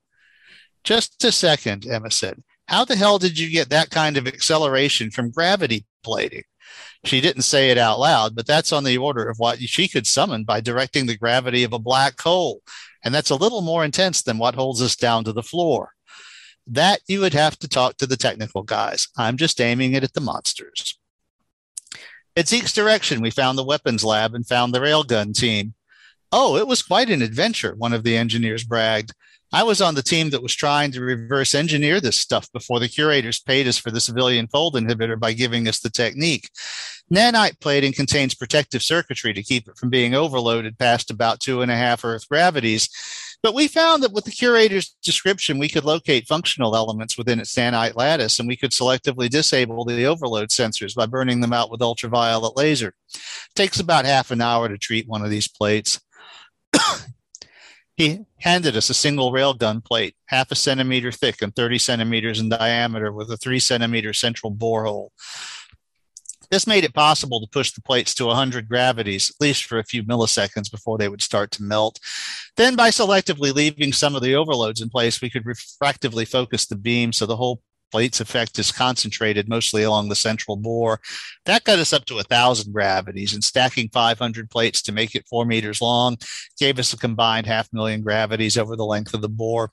Just a second, Emma said. How the hell did you get that kind of acceleration from gravity plating? She didn't say it out loud, but that's on the order of what she could summon by directing the gravity of a black hole. And that's a little more intense than what holds us down to the floor. That you would have to talk to the technical guys. I'm just aiming it at the monsters. At Zeke's direction, we found the weapons lab and found the railgun team. Oh, it was quite an adventure, one of the engineers bragged. I was on the team that was trying to reverse engineer this stuff before the curators paid us for the civilian fold inhibitor by giving us the technique. Nanite plating contains protective circuitry to keep it from being overloaded past about two and a half Earth gravities. But we found that with the curator's description, we could locate functional elements within its nanite lattice, and we could selectively disable the overload sensors by burning them out with ultraviolet laser. It takes about half an hour to treat one of these plates. He handed us a single railgun plate, half a centimeter thick and 30 centimeters in diameter, with a three centimeter central borehole. This made it possible to push the plates to 100 gravities, at least for a few milliseconds before they would start to melt. Then, by selectively leaving some of the overloads in place, we could refractively focus the beam so the whole plate's effect is concentrated mostly along the central bore. That got us up to a thousand gravities, and stacking 500 plates to make it four meters long gave us a combined half million gravities over the length of the bore.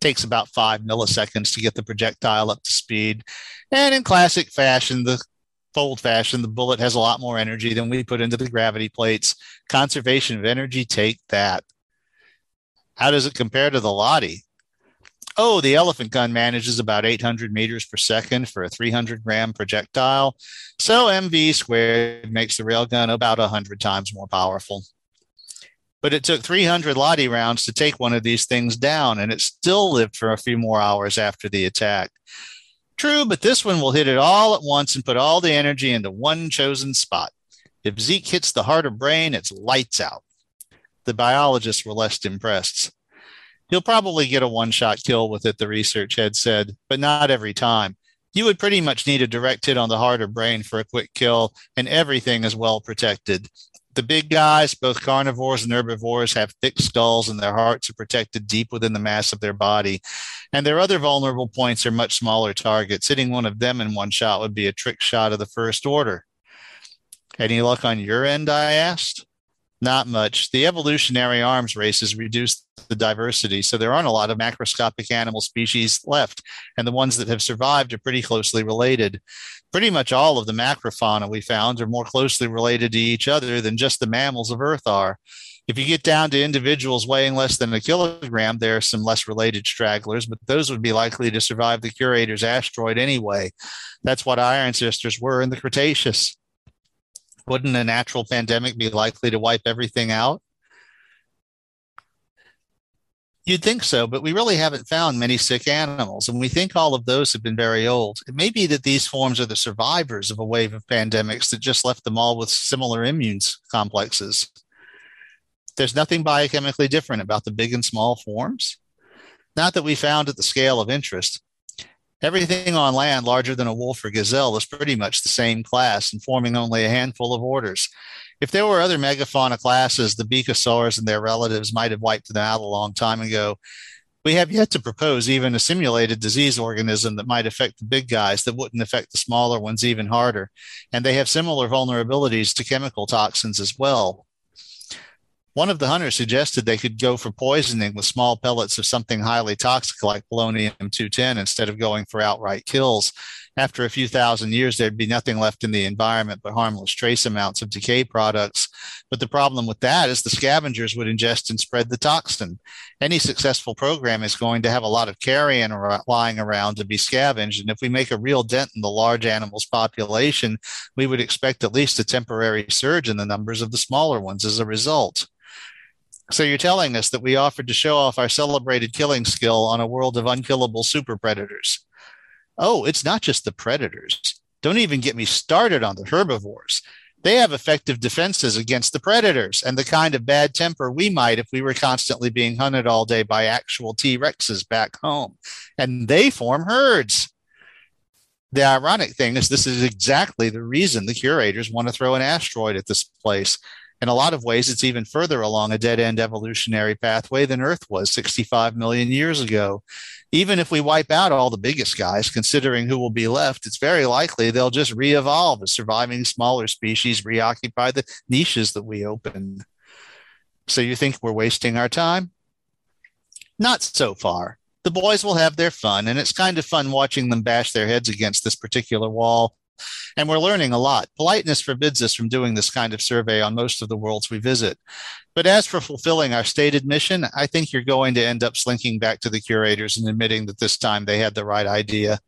takes about five milliseconds to get the projectile up to speed. And in classic fashion, the old fashion, the bullet has a lot more energy than we put into the gravity plates. Conservation of energy, take that. How does it compare to the Lahti? Oh, the elephant gun manages about 800 meters per second for a 300 gram projectile. So MV squared makes the railgun about 100 times more powerful. But it took 300 Lahti rounds to take one of these things down, and it still lived for a few more hours after the attack. True, but this one will hit it all at once and put all the energy into one chosen spot. If Zeke hits the heart or brain, it's lights out. The biologists were less impressed. He'll probably get a one shot kill with it, the research had said, but not every time. You would pretty much need a direct hit on the heart or brain for a quick kill, and everything is well protected. The big guys, both carnivores and herbivores, have thick skulls and their hearts are protected deep within the mass of their body. And their other vulnerable points are much smaller targets. Hitting one of them in one shot would be a trick shot of the first order. Any luck on your end? I asked. Not much. The evolutionary arms races reduced the diversity, so there aren't a lot of macroscopic animal species left, and the ones that have survived are pretty closely related. Pretty much all of the macrofauna we found are more closely related to each other than just the mammals of Earth are. If you get down to individuals weighing less than a kilogram, there are some less related stragglers, but those would be likely to survive the curator's asteroid anyway. That's what our ancestors were in the Cretaceous. Wouldn't a natural pandemic be likely to wipe everything out? You'd think so, but we really haven't found many sick animals, and we think all of those have been very old. It may be that these forms are the survivors of a wave of pandemics that just left them all with similar immune complexes. There's nothing biochemically different about the big and small forms. Not that we found at the scale of interest, Everything on land larger than a wolf or gazelle is pretty much the same class and forming only a handful of orders. If there were other megafauna classes, the beakosaurs and their relatives might have wiped them out a long time ago. We have yet to propose even a simulated disease organism that might affect the big guys that wouldn't affect the smaller ones even harder. And they have similar vulnerabilities to chemical toxins as well. One of the hunters suggested they could go for poisoning with small pellets of something highly toxic like polonium 210 instead of going for outright kills. After a few thousand years, there'd be nothing left in the environment but harmless trace amounts of decay products. But the problem with that is the scavengers would ingest and spread the toxin. Any successful program is going to have a lot of carrion lying around to be scavenged. And if we make a real dent in the large animals population, we would expect at least a temporary surge in the numbers of the smaller ones as a result. So you're telling us that we offered to show off our celebrated killing skill on a world of unkillable super predators. Oh, it's not just the predators. Don't even get me started on the herbivores. They have effective defenses against the predators and the kind of bad temper we might if we were constantly being hunted all day by actual T Rexes back home. And they form herds. The ironic thing is, this is exactly the reason the curators want to throw an asteroid at this place in a lot of ways, it's even further along a dead end evolutionary pathway than Earth was 65 million years ago. Even if we wipe out all the biggest guys, considering who will be left, it's very likely they'll just re evolve as surviving smaller species reoccupy the niches that we open. So you think we're wasting our time? Not so far. The boys will have their fun, and it's kind of fun watching them bash their heads against this particular wall and we're learning a lot. Politeness forbids us from doing this kind of survey on most of the worlds we visit. But as for fulfilling our stated mission, I think you're going to end up slinking back to the curators and admitting that this time they had the right idea.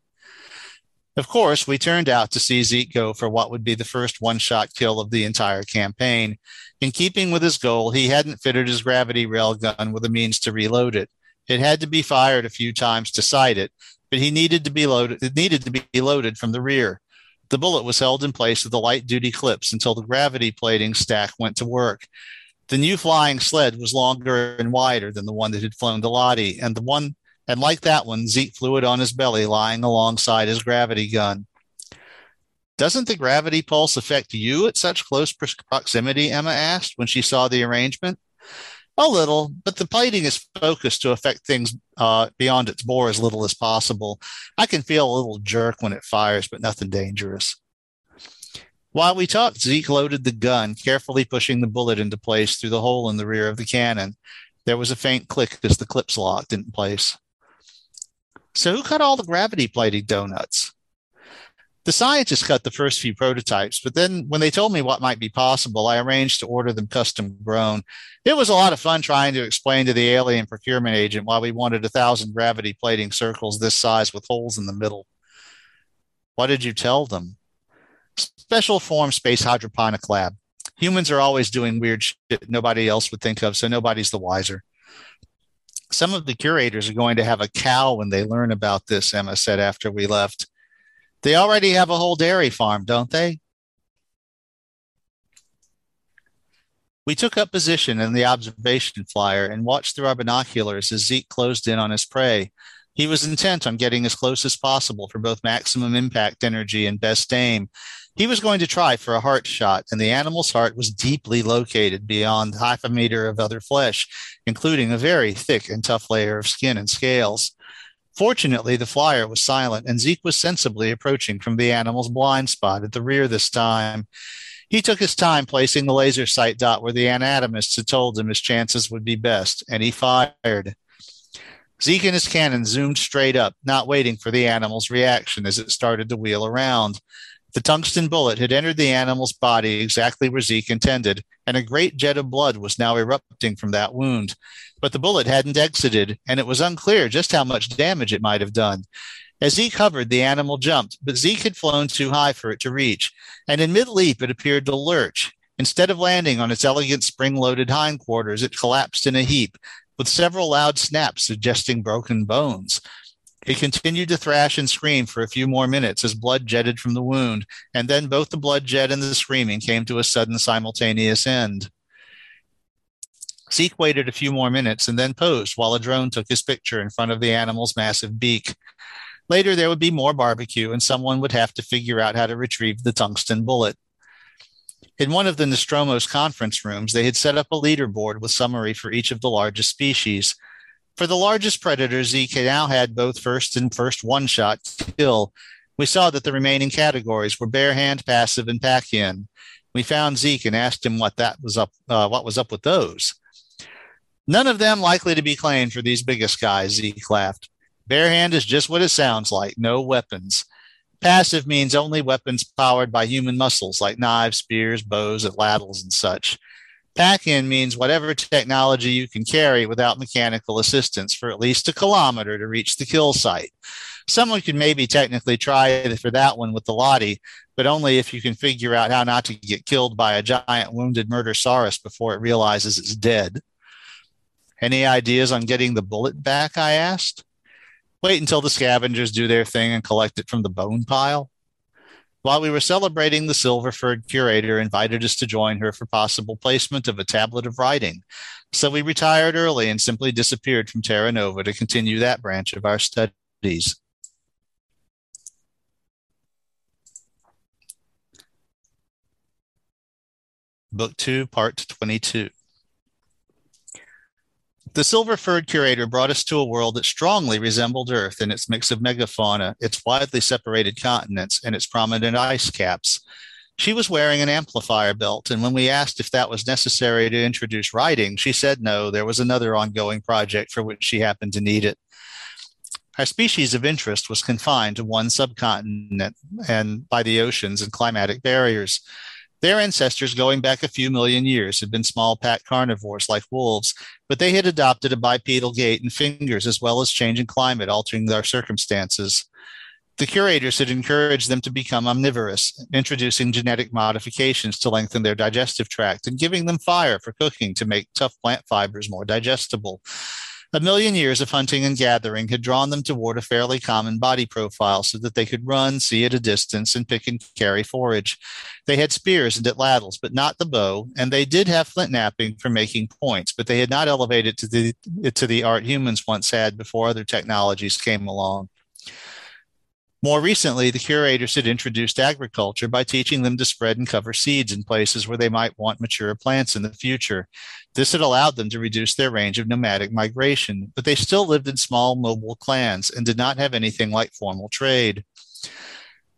Of course, we turned out to see Zeke go for what would be the first one shot kill of the entire campaign. In keeping with his goal, he hadn't fitted his gravity railgun with a means to reload it. It had to be fired a few times to sight it, but he needed to be loaded it needed to be loaded from the rear. The bullet was held in place with the light duty clips until the gravity plating stack went to work. The new flying sled was longer and wider than the one that had flown the Lahti, and the one and like that one, Zeke flew it on his belly, lying alongside his gravity gun. Doesn't the gravity pulse affect you at such close proximity? Emma asked when she saw the arrangement. A little, but the plating is focused to affect things uh, beyond its bore as little as possible. I can feel a little jerk when it fires, but nothing dangerous. While we talked, Zeke loaded the gun, carefully pushing the bullet into place through the hole in the rear of the cannon. There was a faint click as the clips locked in place. So, who cut all the gravity plating donuts? The scientists cut the first few prototypes, but then when they told me what might be possible, I arranged to order them custom grown. It was a lot of fun trying to explain to the alien procurement agent why we wanted a thousand gravity plating circles this size with holes in the middle. What did you tell them? Special form space hydroponic lab. Humans are always doing weird shit nobody else would think of, so nobody's the wiser. Some of the curators are going to have a cow when they learn about this, Emma said after we left. They already have a whole dairy farm, don't they? We took up position in the observation flyer and watched through our binoculars as Zeke closed in on his prey. He was intent on getting as close as possible for both maximum impact energy and best aim. He was going to try for a heart shot, and the animal's heart was deeply located beyond half a meter of other flesh, including a very thick and tough layer of skin and scales. Fortunately, the flyer was silent, and Zeke was sensibly approaching from the animal's blind spot at the rear this time. He took his time placing the laser sight dot where the anatomists had told him his chances would be best, and he fired. Zeke and his cannon zoomed straight up, not waiting for the animal's reaction as it started to wheel around. The tungsten bullet had entered the animal's body exactly where Zeke intended, and a great jet of blood was now erupting from that wound. But the bullet hadn't exited, and it was unclear just how much damage it might have done. As Zeke hovered, the animal jumped, but Zeke had flown too high for it to reach, and in mid leap, it appeared to lurch. Instead of landing on its elegant spring loaded hindquarters, it collapsed in a heap, with several loud snaps suggesting broken bones. He continued to thrash and scream for a few more minutes as blood jetted from the wound, and then both the blood jet and the screaming came to a sudden simultaneous end. Zeke waited a few more minutes and then posed while a drone took his picture in front of the animal's massive beak. Later, there would be more barbecue, and someone would have to figure out how to retrieve the tungsten bullet. In one of the Nostromo's conference rooms, they had set up a leaderboard with summary for each of the largest species. For the largest predators, Zeke now had both first and first one shot kill. We saw that the remaining categories were bare hand, passive, and pack in. We found Zeke and asked him what that was up, uh, what was up with those. None of them likely to be claimed for these biggest guys, Zeke laughed. Bare hand is just what it sounds like no weapons. Passive means only weapons powered by human muscles like knives, spears, bows, and ladles, and such. Pack in means whatever technology you can carry without mechanical assistance for at least a kilometer to reach the kill site. Someone could maybe technically try for that one with the Lahti, but only if you can figure out how not to get killed by a giant wounded murdersaurus before it realizes it's dead. Any ideas on getting the bullet back? I asked. Wait until the scavengers do their thing and collect it from the bone pile. While we were celebrating, the silver furred curator invited us to join her for possible placement of a tablet of writing. So we retired early and simply disappeared from Terra Nova to continue that branch of our studies. Book 2, Part 22. The silver furred curator brought us to a world that strongly resembled Earth in its mix of megafauna, its widely separated continents, and its prominent ice caps. She was wearing an amplifier belt, and when we asked if that was necessary to introduce writing, she said no, there was another ongoing project for which she happened to need it. Our species of interest was confined to one subcontinent and by the oceans and climatic barriers. Their ancestors, going back a few million years, had been small pack carnivores like wolves, but they had adopted a bipedal gait and fingers as well as changing climate, altering their circumstances. The curators had encouraged them to become omnivorous, introducing genetic modifications to lengthen their digestive tract and giving them fire for cooking to make tough plant fibers more digestible. A million years of hunting and gathering had drawn them toward a fairly common body profile so that they could run, see at a distance, and pick and carry forage. They had spears and atlatls, but not the bow, and they did have flint knapping for making points, but they had not elevated to the to the art humans once had before other technologies came along. More recently, the curators had introduced agriculture by teaching them to spread and cover seeds in places where they might want mature plants in the future. This had allowed them to reduce their range of nomadic migration, but they still lived in small mobile clans and did not have anything like formal trade.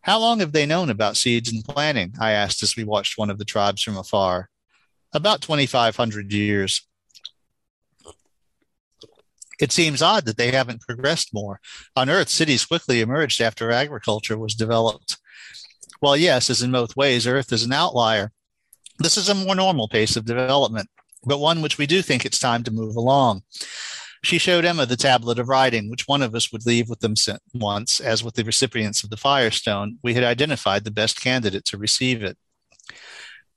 How long have they known about seeds and planting? I asked as we watched one of the tribes from afar. About 2,500 years. It seems odd that they haven't progressed more. On Earth, cities quickly emerged after agriculture was developed. Well, yes, as in both ways, Earth is an outlier. This is a more normal pace of development, but one which we do think it's time to move along. She showed Emma the tablet of writing, which one of us would leave with them once, as with the recipients of the Firestone, we had identified the best candidate to receive it.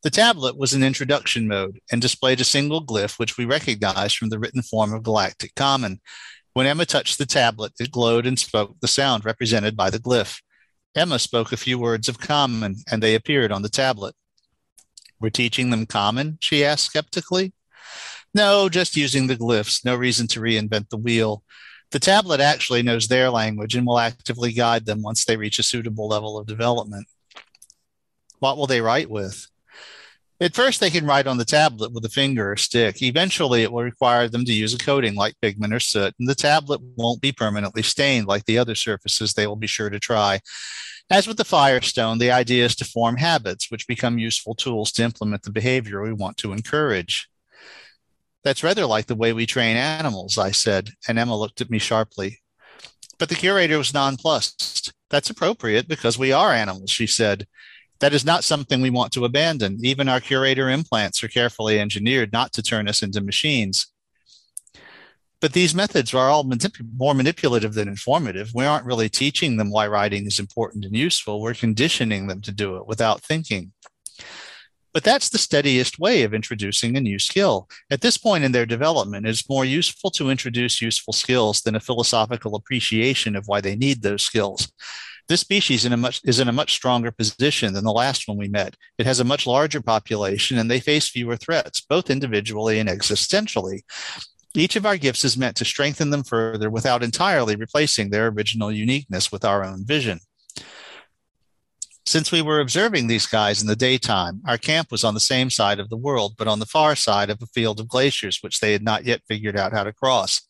The tablet was in introduction mode and displayed a single glyph, which we recognized from the written form of Galactic Common. When Emma touched the tablet, it glowed and spoke the sound represented by the glyph. Emma spoke a few words of Common, and they appeared on the tablet. We're teaching them Common? she asked skeptically. No, just using the glyphs. No reason to reinvent the wheel. The tablet actually knows their language and will actively guide them once they reach a suitable level of development. What will they write with? At first, they can write on the tablet with a finger or stick. Eventually, it will require them to use a coating like pigment or soot, and the tablet won't be permanently stained like the other surfaces they will be sure to try. As with the Firestone, the idea is to form habits which become useful tools to implement the behavior we want to encourage. That's rather like the way we train animals, I said, and Emma looked at me sharply. But the curator was nonplussed. That's appropriate because we are animals, she said. That is not something we want to abandon. Even our curator implants are carefully engineered not to turn us into machines. But these methods are all manip- more manipulative than informative. We aren't really teaching them why writing is important and useful. We're conditioning them to do it without thinking. But that's the steadiest way of introducing a new skill. At this point in their development, it's more useful to introduce useful skills than a philosophical appreciation of why they need those skills. This species in much, is in a much stronger position than the last one we met. It has a much larger population and they face fewer threats, both individually and existentially. Each of our gifts is meant to strengthen them further without entirely replacing their original uniqueness with our own vision. Since we were observing these guys in the daytime, our camp was on the same side of the world, but on the far side of a field of glaciers, which they had not yet figured out how to cross.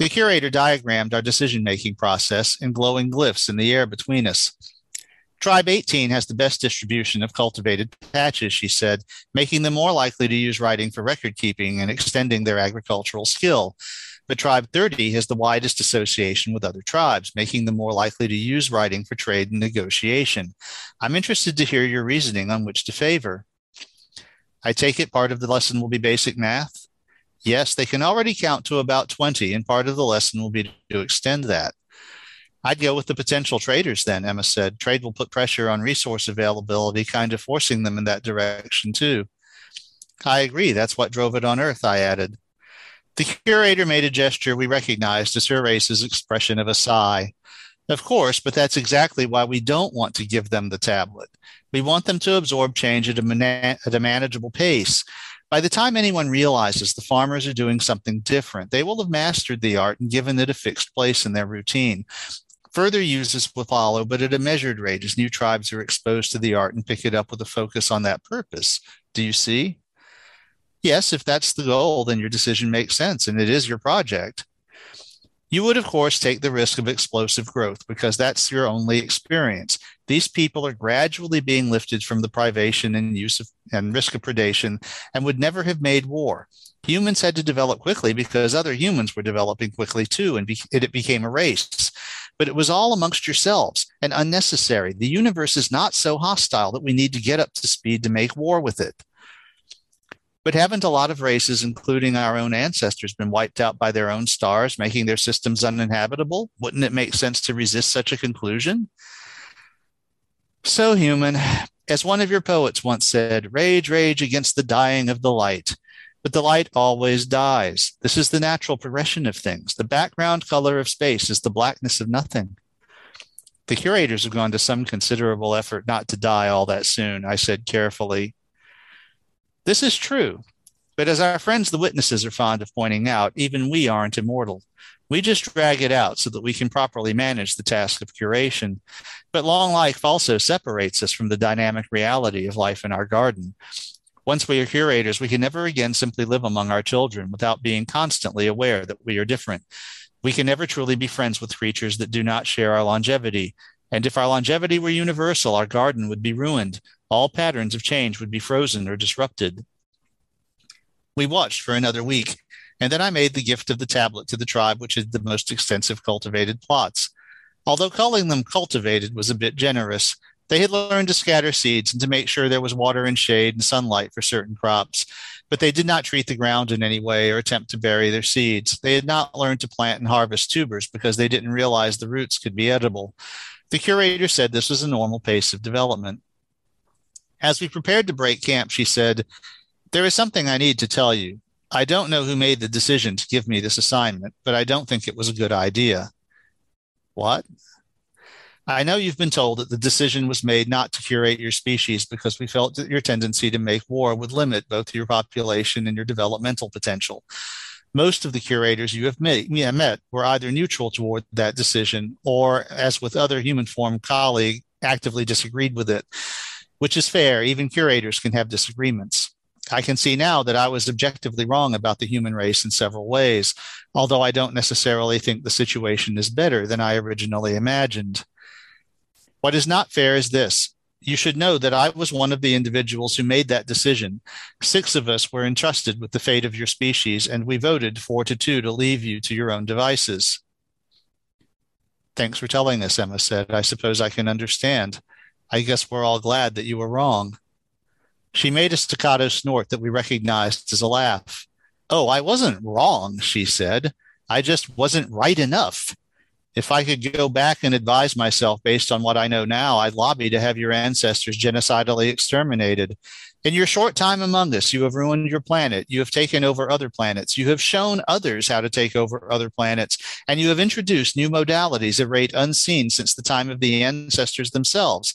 The curator diagrammed our decision making process in glowing glyphs in the air between us. Tribe 18 has the best distribution of cultivated patches, she said, making them more likely to use writing for record keeping and extending their agricultural skill. But Tribe 30 has the widest association with other tribes, making them more likely to use writing for trade and negotiation. I'm interested to hear your reasoning on which to favor. I take it part of the lesson will be basic math. Yes, they can already count to about 20, and part of the lesson will be to extend that. I'd go with the potential traders then, Emma said. Trade will put pressure on resource availability, kind of forcing them in that direction too. I agree. That's what drove it on Earth, I added. The curator made a gesture we recognized as her race's expression of a sigh. Of course, but that's exactly why we don't want to give them the tablet. We want them to absorb change at a, man- at a manageable pace by the time anyone realizes the farmers are doing something different, they will have mastered the art and given it a fixed place in their routine. Further uses will follow, but at a measured rate as new tribes are exposed to the art and pick it up with a focus on that purpose. Do you see? Yes, if that's the goal, then your decision makes sense and it is your project. You would, of course, take the risk of explosive growth because that's your only experience. These people are gradually being lifted from the privation and use of and risk of predation and would never have made war. Humans had to develop quickly because other humans were developing quickly too, and be, it, it became a race. But it was all amongst yourselves and unnecessary. The universe is not so hostile that we need to get up to speed to make war with it. But haven't a lot of races, including our own ancestors, been wiped out by their own stars, making their systems uninhabitable? Wouldn't it make sense to resist such a conclusion? So human, as one of your poets once said, rage, rage against the dying of the light. But the light always dies. This is the natural progression of things. The background color of space is the blackness of nothing. The curators have gone to some considerable effort not to die all that soon, I said carefully. This is true, But as our friends, the witnesses, are fond of pointing out, even we aren't immortal. We just drag it out so that we can properly manage the task of curation. But long life also separates us from the dynamic reality of life in our garden. Once we are curators, we can never again simply live among our children without being constantly aware that we are different. We can never truly be friends with creatures that do not share our longevity. And if our longevity were universal, our garden would be ruined. All patterns of change would be frozen or disrupted. We watched for another week, and then I made the gift of the tablet to the tribe which had the most extensive cultivated plots. Although calling them cultivated was a bit generous, they had learned to scatter seeds and to make sure there was water and shade and sunlight for certain crops, but they did not treat the ground in any way or attempt to bury their seeds. They had not learned to plant and harvest tubers because they didn't realize the roots could be edible. The curator said this was a normal pace of development. As we prepared to break camp, she said, There is something I need to tell you. I don't know who made the decision to give me this assignment, but I don't think it was a good idea. What? I know you've been told that the decision was made not to curate your species because we felt that your tendency to make war would limit both your population and your developmental potential. Most of the curators you have met, yeah, met were either neutral toward that decision or, as with other human form colleagues, actively disagreed with it, which is fair. Even curators can have disagreements. I can see now that I was objectively wrong about the human race in several ways, although I don't necessarily think the situation is better than I originally imagined. What is not fair is this. You should know that I was one of the individuals who made that decision. Six of us were entrusted with the fate of your species, and we voted four to two to leave you to your own devices. Thanks for telling us, Emma said. I suppose I can understand. I guess we're all glad that you were wrong. She made a staccato snort that we recognized as a laugh. Oh, I wasn't wrong, she said. I just wasn't right enough. If I could go back and advise myself based on what I know now, I'd lobby to have your ancestors genocidally exterminated. In your short time among us, you have ruined your planet. You have taken over other planets. You have shown others how to take over other planets. And you have introduced new modalities at rate unseen since the time of the ancestors themselves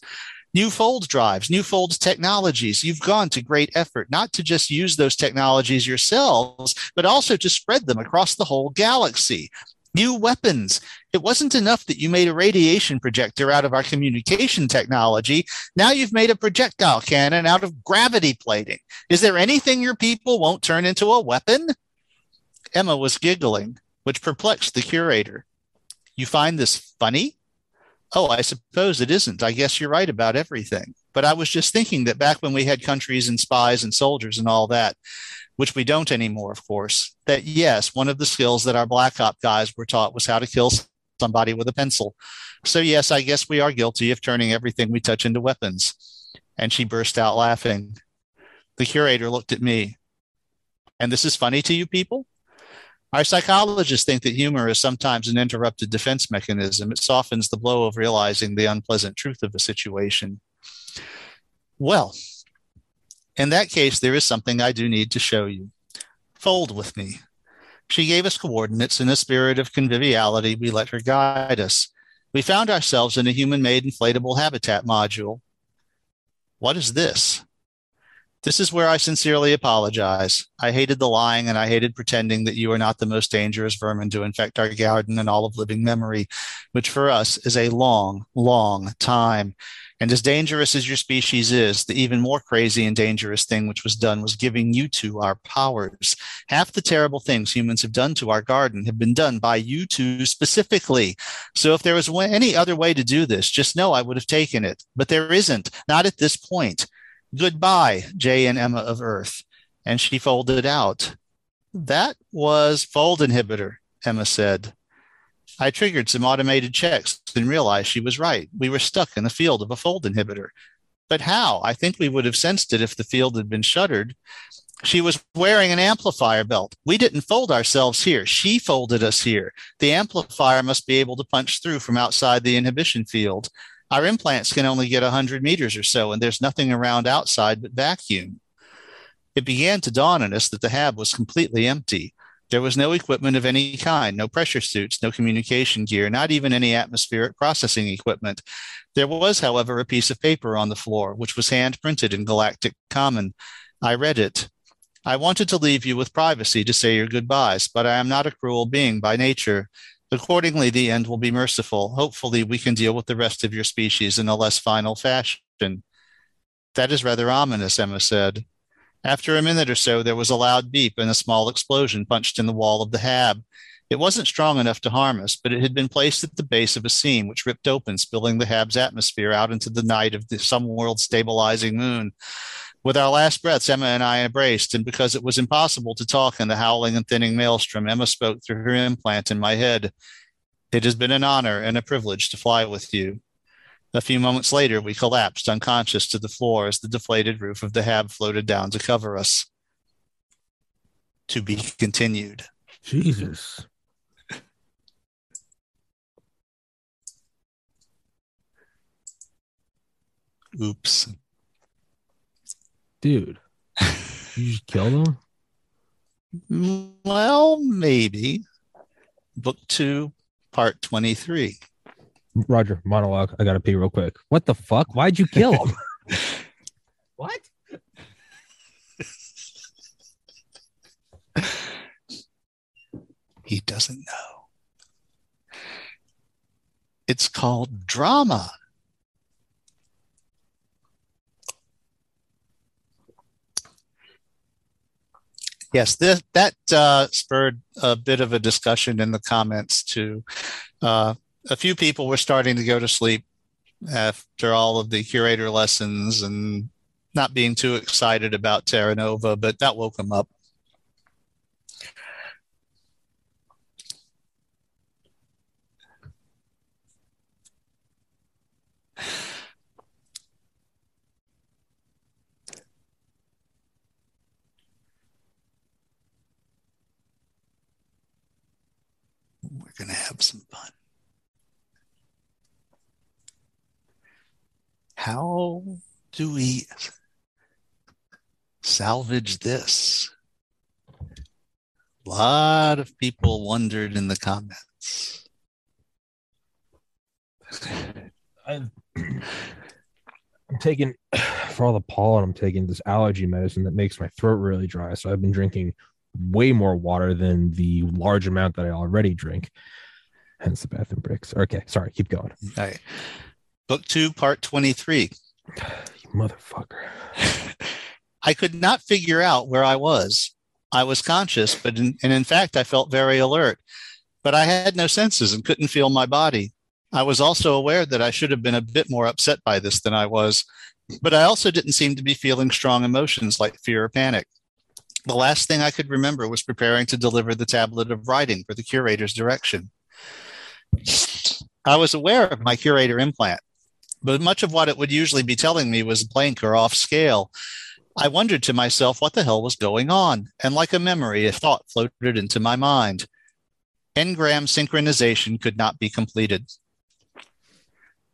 new fold drives, new fold technologies. You've gone to great effort not to just use those technologies yourselves, but also to spread them across the whole galaxy. New weapons. It wasn't enough that you made a radiation projector out of our communication technology. Now you've made a projectile cannon out of gravity plating. Is there anything your people won't turn into a weapon? Emma was giggling, which perplexed the curator. You find this funny? Oh, I suppose it isn't. I guess you're right about everything. But I was just thinking that back when we had countries and spies and soldiers and all that, which we don't anymore, of course, that yes, one of the skills that our Black Op guys were taught was how to kill somebody with a pencil. So, yes, I guess we are guilty of turning everything we touch into weapons. And she burst out laughing. The curator looked at me. And this is funny to you people? Our psychologists think that humor is sometimes an interrupted defense mechanism. It softens the blow of realizing the unpleasant truth of a situation. Well, in that case, there is something I do need to show you. Fold with me. She gave us coordinates in a spirit of conviviality. We let her guide us. We found ourselves in a human made inflatable habitat module. What is this? This is where I sincerely apologize. I hated the lying and I hated pretending that you are not the most dangerous vermin to infect our garden and all of living memory, which for us is a long, long time. And as dangerous as your species is, the even more crazy and dangerous thing which was done was giving you two our powers. Half the terrible things humans have done to our garden have been done by you two specifically. So if there was any other way to do this, just know I would have taken it. But there isn't, not at this point. Goodbye, Jay and Emma of Earth. And she folded out. That was fold inhibitor, Emma said. I triggered some automated checks and realized she was right. We were stuck in the field of a fold inhibitor. But how? I think we would have sensed it if the field had been shuttered. She was wearing an amplifier belt. We didn't fold ourselves here. She folded us here. The amplifier must be able to punch through from outside the inhibition field. Our implants can only get 100 meters or so, and there's nothing around outside but vacuum. It began to dawn on us that the hab was completely empty. There was no equipment of any kind, no pressure suits, no communication gear, not even any atmospheric processing equipment. There was, however, a piece of paper on the floor, which was hand printed in Galactic Common. I read it. I wanted to leave you with privacy to say your goodbyes, but I am not a cruel being by nature. Accordingly, the end will be merciful. Hopefully, we can deal with the rest of your species in a less final fashion. That is rather ominous, Emma said. After a minute or so, there was a loud beep and a small explosion punched in the wall of the hab. It wasn't strong enough to harm us, but it had been placed at the base of a seam which ripped open, spilling the hab's atmosphere out into the night of the some world stabilizing moon. With our last breaths, Emma and I embraced, and because it was impossible to talk in the howling and thinning maelstrom, Emma spoke through her implant in my head. It has been an honor and a privilege to fly with you. A few moments later, we collapsed unconscious to the floor as the deflated roof of the hab floated down to cover us. To be continued. Jesus. Oops. Dude. You just killed him? Well, maybe. Book two, part 23. Roger, monologue. I gotta pee real quick. What the fuck? Why'd you kill him? what? He doesn't know. It's called drama. Yes, this, that uh, spurred a bit of a discussion in the comments too. Uh, a few people were starting to go to sleep after all of the curator lessons and not being too excited about Terra Nova, but that woke them up. Going to have some fun. How do we salvage this? A lot of people wondered in the comments. I'm taking for all the pollen. I'm taking this allergy medicine that makes my throat really dry. So I've been drinking way more water than the large amount that I already drink. Hence the bathroom breaks. Okay, sorry. Keep going. All right. Book two, part 23. You motherfucker. I could not figure out where I was. I was conscious, but in, and in fact, I felt very alert, but I had no senses and couldn't feel my body. I was also aware that I should have been a bit more upset by this than I was, but I also didn't seem to be feeling strong emotions like fear or panic. The last thing I could remember was preparing to deliver the tablet of writing for the curator's direction. I was aware of my curator implant, but much of what it would usually be telling me was blank or off scale. I wondered to myself what the hell was going on, and like a memory, a thought floated into my mind. Engram synchronization could not be completed.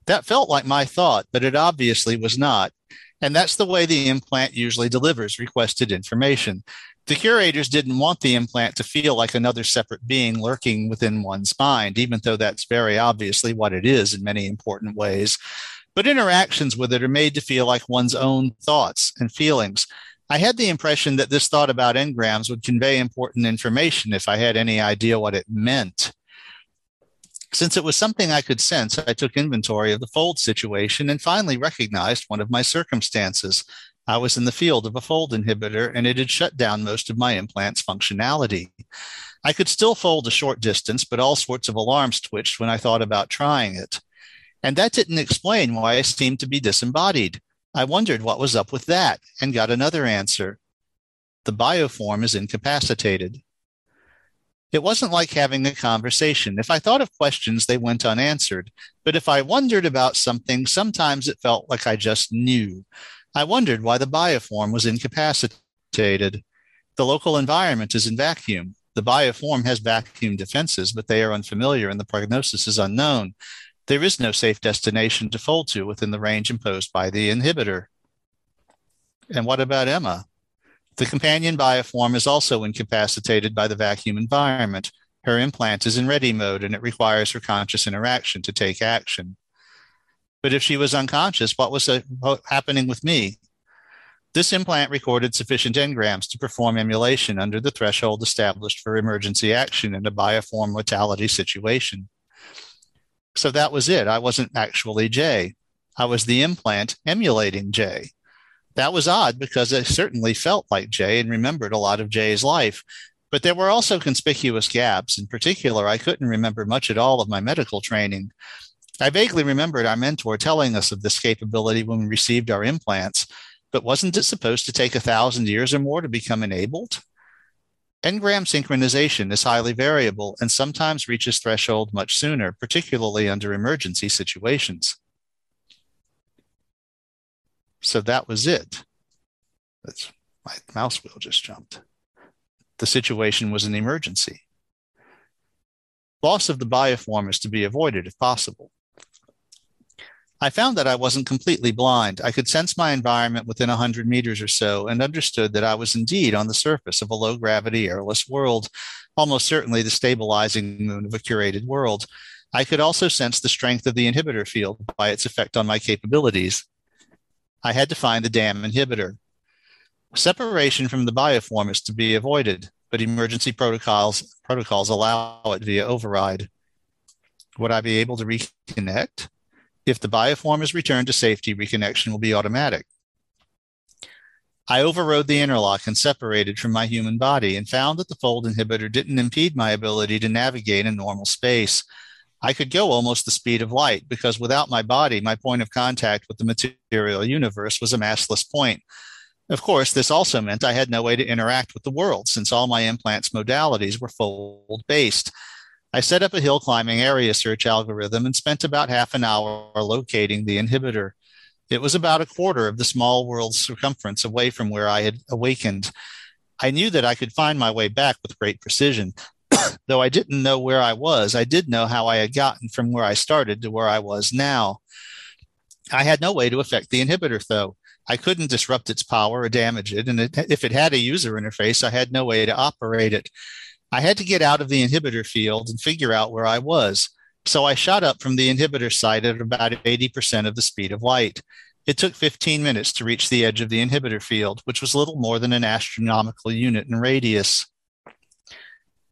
That felt like my thought, but it obviously was not. And that's the way the implant usually delivers requested information. The curators didn't want the implant to feel like another separate being lurking within one's mind, even though that's very obviously what it is in many important ways. But interactions with it are made to feel like one's own thoughts and feelings. I had the impression that this thought about engrams would convey important information if I had any idea what it meant. Since it was something I could sense, I took inventory of the fold situation and finally recognized one of my circumstances. I was in the field of a fold inhibitor and it had shut down most of my implant's functionality. I could still fold a short distance, but all sorts of alarms twitched when I thought about trying it. And that didn't explain why I seemed to be disembodied. I wondered what was up with that and got another answer. The bioform is incapacitated. It wasn't like having a conversation. If I thought of questions, they went unanswered. But if I wondered about something, sometimes it felt like I just knew. I wondered why the bioform was incapacitated. The local environment is in vacuum. The bioform has vacuum defenses, but they are unfamiliar and the prognosis is unknown. There is no safe destination to fold to within the range imposed by the inhibitor. And what about Emma? The companion bioform is also incapacitated by the vacuum environment. Her implant is in ready mode and it requires her conscious interaction to take action. But if she was unconscious, what was uh, happening with me? This implant recorded sufficient engrams to perform emulation under the threshold established for emergency action in a bioform mortality situation. So that was it. I wasn't actually Jay. I was the implant emulating Jay. That was odd because I certainly felt like Jay and remembered a lot of Jay's life. But there were also conspicuous gaps. In particular, I couldn't remember much at all of my medical training. I vaguely remembered our mentor telling us of this capability when we received our implants, but wasn't it supposed to take a thousand years or more to become enabled? Engram synchronization is highly variable and sometimes reaches threshold much sooner, particularly under emergency situations. So that was it. That's, my mouse wheel just jumped. The situation was an emergency. Loss of the bioform is to be avoided if possible. I found that I wasn't completely blind. I could sense my environment within 100 meters or so and understood that I was indeed on the surface of a low gravity, airless world, almost certainly the stabilizing moon of a curated world. I could also sense the strength of the inhibitor field by its effect on my capabilities. I had to find the damn inhibitor. Separation from the bioform is to be avoided, but emergency protocols protocols allow it via override. Would I be able to reconnect? If the bioform is returned to safety, reconnection will be automatic. I overrode the interlock and separated from my human body and found that the fold inhibitor didn't impede my ability to navigate in normal space. I could go almost the speed of light because without my body, my point of contact with the material universe was a massless point. Of course, this also meant I had no way to interact with the world since all my implants modalities were fold based. I set up a hill climbing area search algorithm and spent about half an hour locating the inhibitor. It was about a quarter of the small world's circumference away from where I had awakened. I knew that I could find my way back with great precision. Though I didn't know where I was, I did know how I had gotten from where I started to where I was now. I had no way to affect the inhibitor, though. I couldn't disrupt its power or damage it. And it, if it had a user interface, I had no way to operate it. I had to get out of the inhibitor field and figure out where I was. So I shot up from the inhibitor site at about 80% of the speed of light. It took 15 minutes to reach the edge of the inhibitor field, which was little more than an astronomical unit in radius.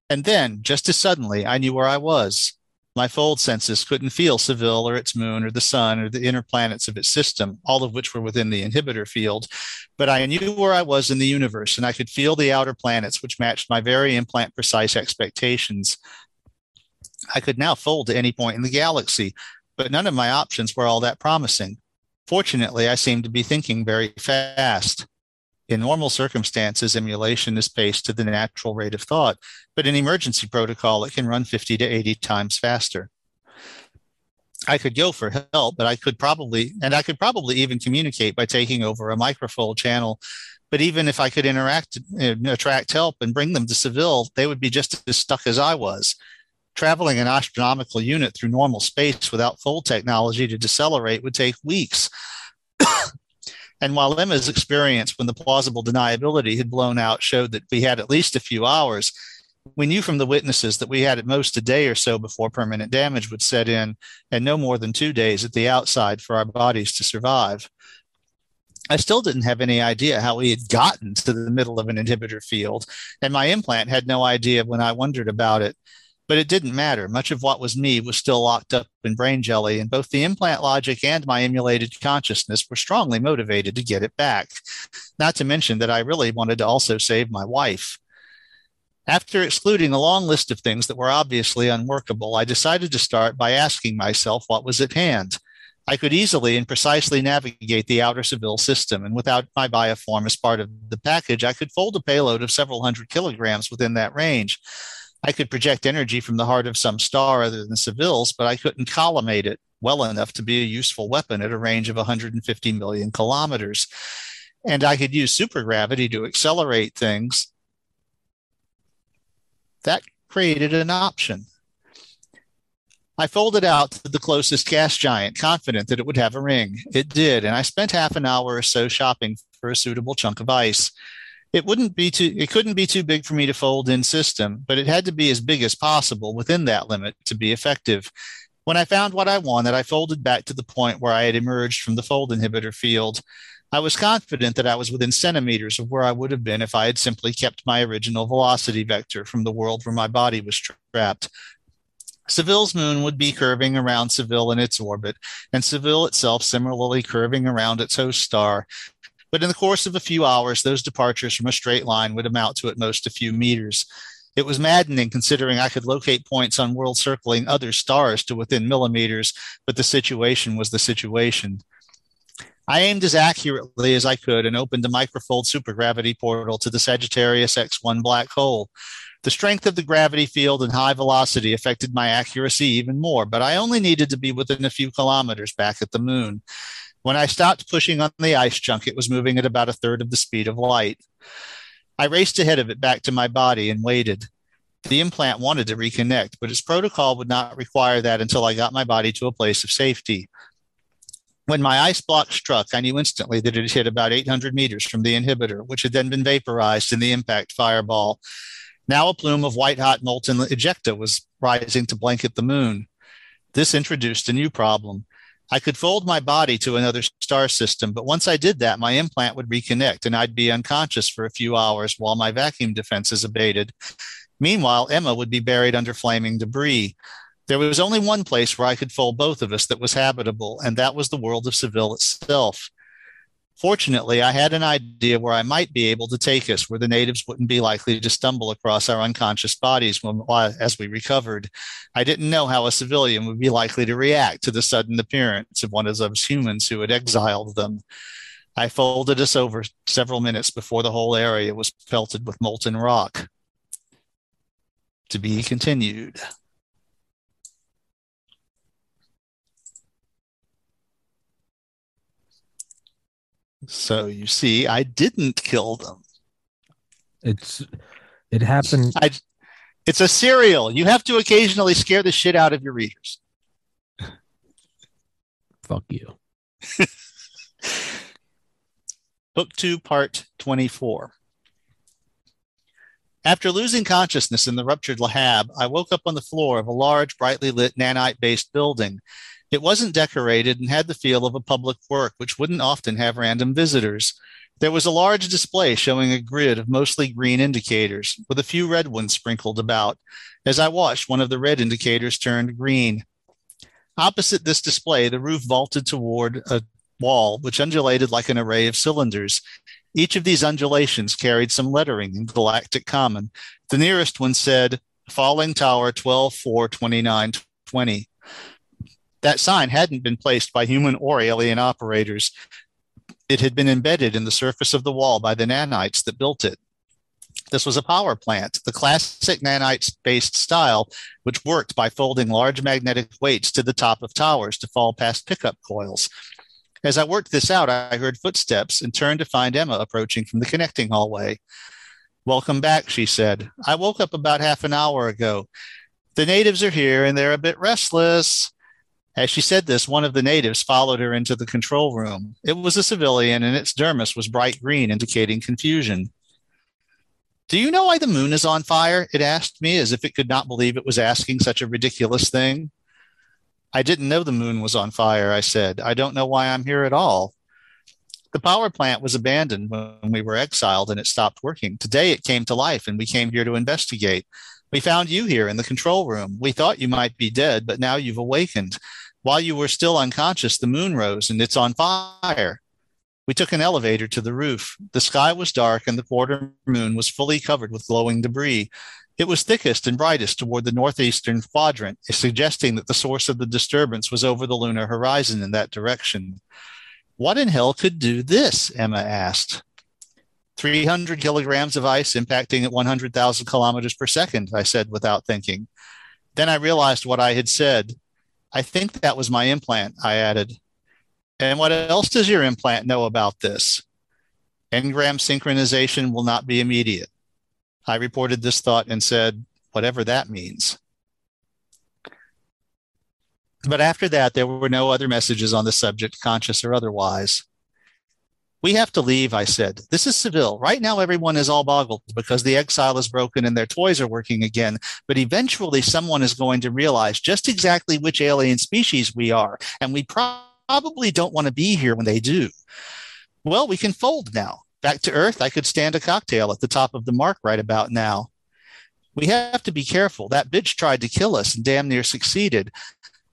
And then, just as suddenly, I knew where I was. My fold senses couldn't feel Seville or its moon or the sun or the inner planets of its system, all of which were within the inhibitor field. But I knew where I was in the universe and I could feel the outer planets, which matched my very implant precise expectations. I could now fold to any point in the galaxy, but none of my options were all that promising. Fortunately, I seemed to be thinking very fast. In normal circumstances, emulation is paced to the natural rate of thought, but in emergency protocol, it can run 50 to 80 times faster. I could go for help, but I could probably, and I could probably even communicate by taking over a microphone channel. But even if I could interact, attract help and bring them to Seville, they would be just as stuck as I was. Traveling an astronomical unit through normal space without full technology to decelerate would take weeks. And while Emma's experience when the plausible deniability had blown out showed that we had at least a few hours, we knew from the witnesses that we had at most a day or so before permanent damage would set in, and no more than two days at the outside for our bodies to survive. I still didn't have any idea how we had gotten to the middle of an inhibitor field, and my implant had no idea when I wondered about it. But it didn't matter. Much of what was me was still locked up in brain jelly, and both the implant logic and my emulated consciousness were strongly motivated to get it back. Not to mention that I really wanted to also save my wife. After excluding a long list of things that were obviously unworkable, I decided to start by asking myself what was at hand. I could easily and precisely navigate the outer Seville system, and without my bioform as part of the package, I could fold a payload of several hundred kilograms within that range. I could project energy from the heart of some star other than Seville's, but I couldn't collimate it well enough to be a useful weapon at a range of 150 million kilometers. And I could use supergravity to accelerate things. That created an option. I folded out to the closest gas giant, confident that it would have a ring. It did, and I spent half an hour or so shopping for a suitable chunk of ice it wouldn't be too it couldn't be too big for me to fold in system but it had to be as big as possible within that limit to be effective when i found what i wanted i folded back to the point where i had emerged from the fold inhibitor field I was confident that I was within centimeters of where I would have been if I had simply kept my original velocity vector from the world where my body was trapped. Seville's moon would be curving around Seville in its orbit, and Seville itself similarly curving around its host star. But in the course of a few hours, those departures from a straight line would amount to at most a few meters. It was maddening considering I could locate points on world circling other stars to within millimeters, but the situation was the situation. I aimed as accurately as I could and opened the microfold supergravity portal to the Sagittarius X1 black hole. The strength of the gravity field and high velocity affected my accuracy even more, but I only needed to be within a few kilometers back at the moon. When I stopped pushing on the ice chunk, it was moving at about a third of the speed of light. I raced ahead of it back to my body and waited. The implant wanted to reconnect, but its protocol would not require that until I got my body to a place of safety. When my ice block struck, I knew instantly that it had hit about 800 meters from the inhibitor, which had then been vaporized in the impact fireball. Now a plume of white hot molten ejecta was rising to blanket the moon. This introduced a new problem. I could fold my body to another star system, but once I did that, my implant would reconnect and I'd be unconscious for a few hours while my vacuum defenses abated. Meanwhile, Emma would be buried under flaming debris. There was only one place where I could fold both of us that was habitable, and that was the world of Seville itself. Fortunately, I had an idea where I might be able to take us where the natives wouldn't be likely to stumble across our unconscious bodies when, as we recovered. I didn't know how a civilian would be likely to react to the sudden appearance of one of those humans who had exiled them. I folded us over several minutes before the whole area was pelted with molten rock. To be continued. So you see, I didn't kill them. It's it happened. I, it's a serial. You have to occasionally scare the shit out of your readers. Fuck you. Book 2, Part 24. After losing consciousness in the ruptured lahab, I woke up on the floor of a large, brightly lit nanite based building it wasn't decorated and had the feel of a public work, which wouldn't often have random visitors. There was a large display showing a grid of mostly green indicators, with a few red ones sprinkled about. As I watched, one of the red indicators turned green. Opposite this display, the roof vaulted toward a wall, which undulated like an array of cylinders. Each of these undulations carried some lettering in galactic common. The nearest one said, Falling Tower 12 4 29 20 that sign hadn't been placed by human or alien operators. It had been embedded in the surface of the wall by the nanites that built it. This was a power plant, the classic nanite based style, which worked by folding large magnetic weights to the top of towers to fall past pickup coils. As I worked this out, I heard footsteps and turned to find Emma approaching from the connecting hallway. Welcome back, she said. I woke up about half an hour ago. The natives are here and they're a bit restless. As she said this, one of the natives followed her into the control room. It was a civilian, and its dermis was bright green, indicating confusion. Do you know why the moon is on fire? It asked me, as if it could not believe it was asking such a ridiculous thing. I didn't know the moon was on fire, I said. I don't know why I'm here at all. The power plant was abandoned when we were exiled and it stopped working. Today it came to life and we came here to investigate. We found you here in the control room. We thought you might be dead, but now you've awakened. While you were still unconscious, the moon rose and it's on fire. We took an elevator to the roof. The sky was dark and the quarter moon was fully covered with glowing debris. It was thickest and brightest toward the northeastern quadrant, suggesting that the source of the disturbance was over the lunar horizon in that direction. What in hell could do this? Emma asked. 300 kilograms of ice impacting at 100,000 kilometers per second, I said without thinking. Then I realized what I had said. I think that was my implant, I added. And what else does your implant know about this? Engram synchronization will not be immediate. I reported this thought and said, whatever that means. But after that, there were no other messages on the subject, conscious or otherwise. We have to leave, I said. This is Seville. Right now, everyone is all boggled because the exile is broken and their toys are working again. But eventually, someone is going to realize just exactly which alien species we are. And we pro- probably don't want to be here when they do. Well, we can fold now. Back to Earth, I could stand a cocktail at the top of the mark right about now. We have to be careful. That bitch tried to kill us and damn near succeeded.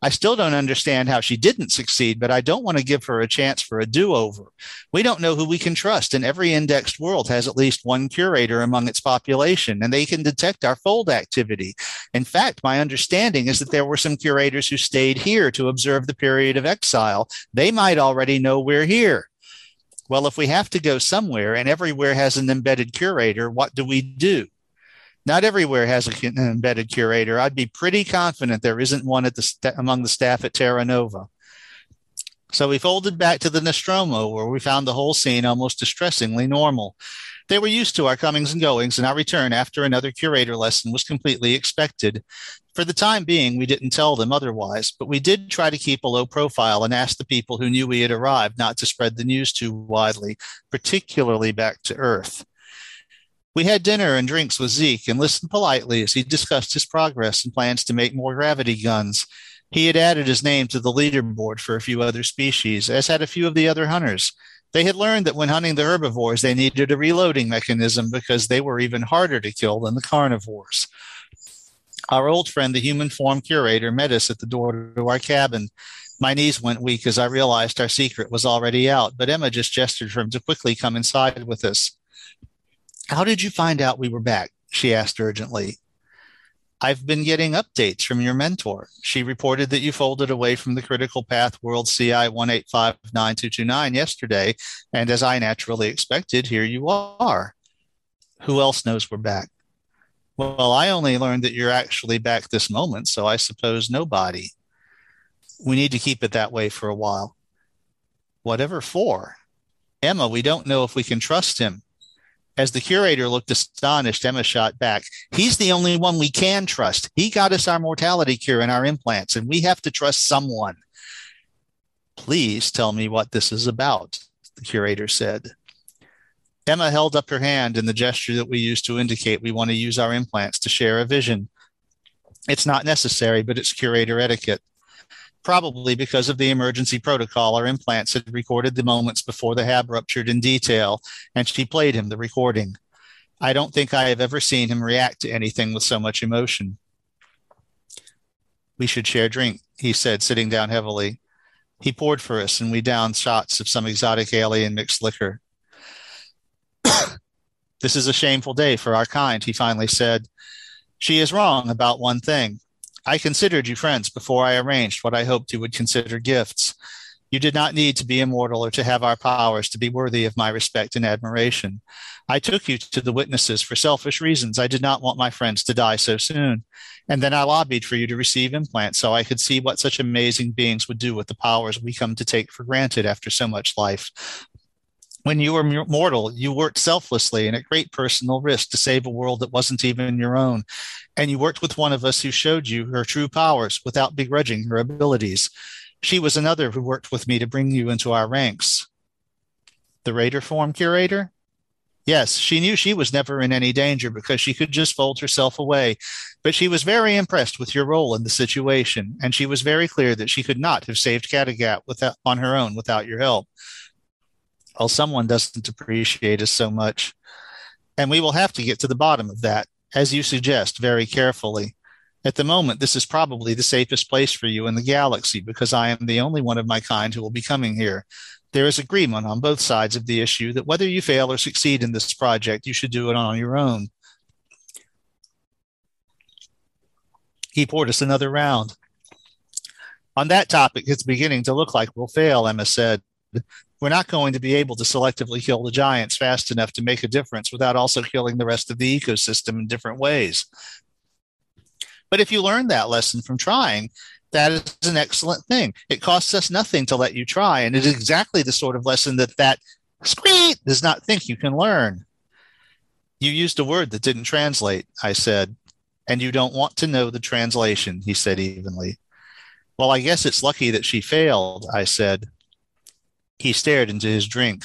I still don't understand how she didn't succeed, but I don't want to give her a chance for a do over. We don't know who we can trust, and every indexed world has at least one curator among its population, and they can detect our fold activity. In fact, my understanding is that there were some curators who stayed here to observe the period of exile. They might already know we're here. Well, if we have to go somewhere and everywhere has an embedded curator, what do we do? Not everywhere has an embedded curator. I'd be pretty confident there isn't one at the st- among the staff at Terra Nova. So we folded back to the Nostromo, where we found the whole scene almost distressingly normal. They were used to our comings and goings, and our return after another curator lesson was completely expected. For the time being, we didn't tell them otherwise, but we did try to keep a low profile and ask the people who knew we had arrived not to spread the news too widely, particularly back to Earth. We had dinner and drinks with Zeke and listened politely as he discussed his progress and plans to make more gravity guns. He had added his name to the leaderboard for a few other species, as had a few of the other hunters. They had learned that when hunting the herbivores, they needed a reloading mechanism because they were even harder to kill than the carnivores. Our old friend, the human form curator, met us at the door to our cabin. My knees went weak as I realized our secret was already out, but Emma just gestured for him to quickly come inside with us. How did you find out we were back? She asked urgently. I've been getting updates from your mentor. She reported that you folded away from the critical path world CI 1859229 yesterday. And as I naturally expected, here you are. Who else knows we're back? Well, I only learned that you're actually back this moment, so I suppose nobody. We need to keep it that way for a while. Whatever for? Emma, we don't know if we can trust him. As the curator looked astonished, Emma shot back. He's the only one we can trust. He got us our mortality cure and our implants, and we have to trust someone. Please tell me what this is about, the curator said. Emma held up her hand in the gesture that we use to indicate we want to use our implants to share a vision. It's not necessary, but it's curator etiquette probably because of the emergency protocol. Our implants had recorded the moments before the hab ruptured in detail, and she played him the recording. I don't think I have ever seen him react to anything with so much emotion. We should share drink, he said, sitting down heavily. He poured for us, and we downed shots of some exotic alien mixed liquor. this is a shameful day for our kind, he finally said. She is wrong about one thing. I considered you friends before I arranged what I hoped you would consider gifts. You did not need to be immortal or to have our powers to be worthy of my respect and admiration. I took you to the witnesses for selfish reasons. I did not want my friends to die so soon. And then I lobbied for you to receive implants so I could see what such amazing beings would do with the powers we come to take for granted after so much life. When you were mortal, you worked selflessly and at great personal risk to save a world that wasn't even your own. And you worked with one of us who showed you her true powers without begrudging her abilities. She was another who worked with me to bring you into our ranks. The Raider form curator? Yes, she knew she was never in any danger because she could just fold herself away. But she was very impressed with your role in the situation, and she was very clear that she could not have saved Kattegat without, on her own without your help well, someone doesn't appreciate us so much. And we will have to get to the bottom of that, as you suggest, very carefully. At the moment, this is probably the safest place for you in the galaxy because I am the only one of my kind who will be coming here. There is agreement on both sides of the issue that whether you fail or succeed in this project, you should do it on your own. He poured us another round. On that topic, it's beginning to look like we'll fail, Emma said we're not going to be able to selectively kill the giants fast enough to make a difference without also killing the rest of the ecosystem in different ways. But if you learn that lesson from trying, that is an excellent thing. It costs us nothing to let you try. And it is exactly the sort of lesson that that screet does not think you can learn. You used a word that didn't translate, I said, and you don't want to know the translation, he said evenly. Well, I guess it's lucky that she failed, I said. He stared into his drink.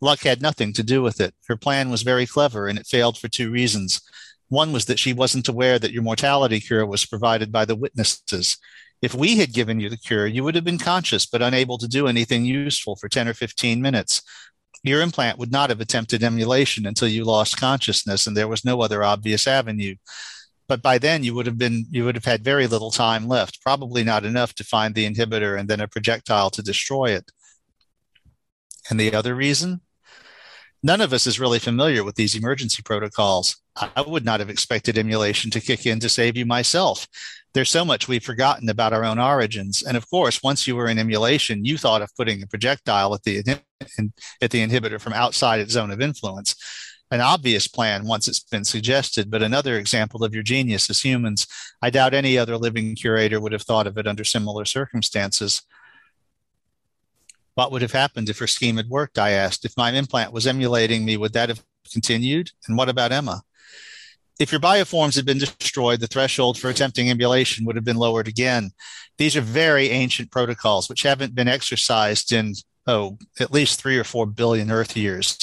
Luck had nothing to do with it. Her plan was very clever, and it failed for two reasons. One was that she wasn't aware that your mortality cure was provided by the witnesses. If we had given you the cure, you would have been conscious but unable to do anything useful for 10 or 15 minutes. Your implant would not have attempted emulation until you lost consciousness and there was no other obvious avenue. But by then you would have been you would have had very little time left, probably not enough to find the inhibitor and then a projectile to destroy it. And the other reason? None of us is really familiar with these emergency protocols. I would not have expected emulation to kick in to save you myself. There's so much we've forgotten about our own origins. And of course, once you were in emulation, you thought of putting a projectile at the, at the inhibitor from outside its zone of influence. An obvious plan once it's been suggested, but another example of your genius as humans. I doubt any other living curator would have thought of it under similar circumstances. What would have happened if her scheme had worked? I asked. If my implant was emulating me, would that have continued? And what about Emma? If your bioforms had been destroyed, the threshold for attempting emulation would have been lowered again. These are very ancient protocols which haven't been exercised in, oh, at least three or four billion Earth years.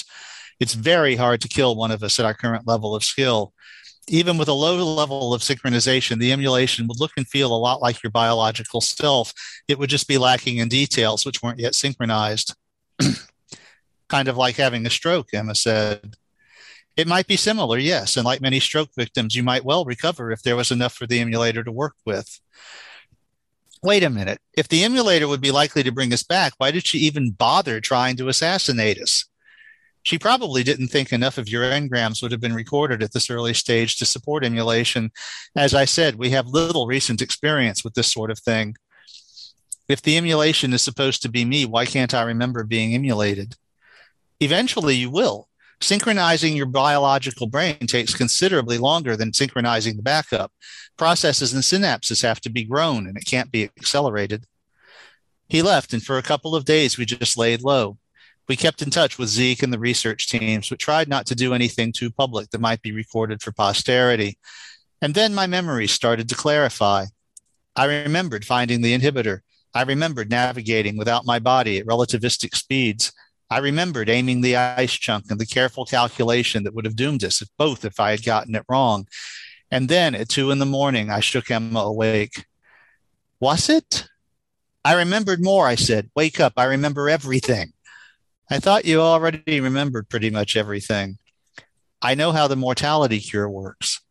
It's very hard to kill one of us at our current level of skill even with a low level of synchronization, the emulation would look and feel a lot like your biological self. It would just be lacking in details which weren't yet synchronized. kind of like having a stroke, Emma said. It might be similar, yes. And like many stroke victims, you might well recover if there was enough for the emulator to work with. Wait a minute. If the emulator would be likely to bring us back, why did she even bother trying to assassinate us? She probably didn't think enough of your engrams would have been recorded at this early stage to support emulation. As I said, we have little recent experience with this sort of thing. If the emulation is supposed to be me, why can't I remember being emulated? Eventually, you will. Synchronizing your biological brain takes considerably longer than synchronizing the backup. Processes and synapses have to be grown, and it can't be accelerated. He left, and for a couple of days, we just laid low. We kept in touch with Zeke and the research teams, but tried not to do anything too public that might be recorded for posterity. And then my memories started to clarify. I remembered finding the inhibitor. I remembered navigating without my body at relativistic speeds. I remembered aiming the ice chunk and the careful calculation that would have doomed us if both if I had gotten it wrong. And then at two in the morning, I shook Emma awake. Was it? I remembered more, I said. Wake up. I remember everything. I thought you already remembered pretty much everything. I know how the mortality cure works.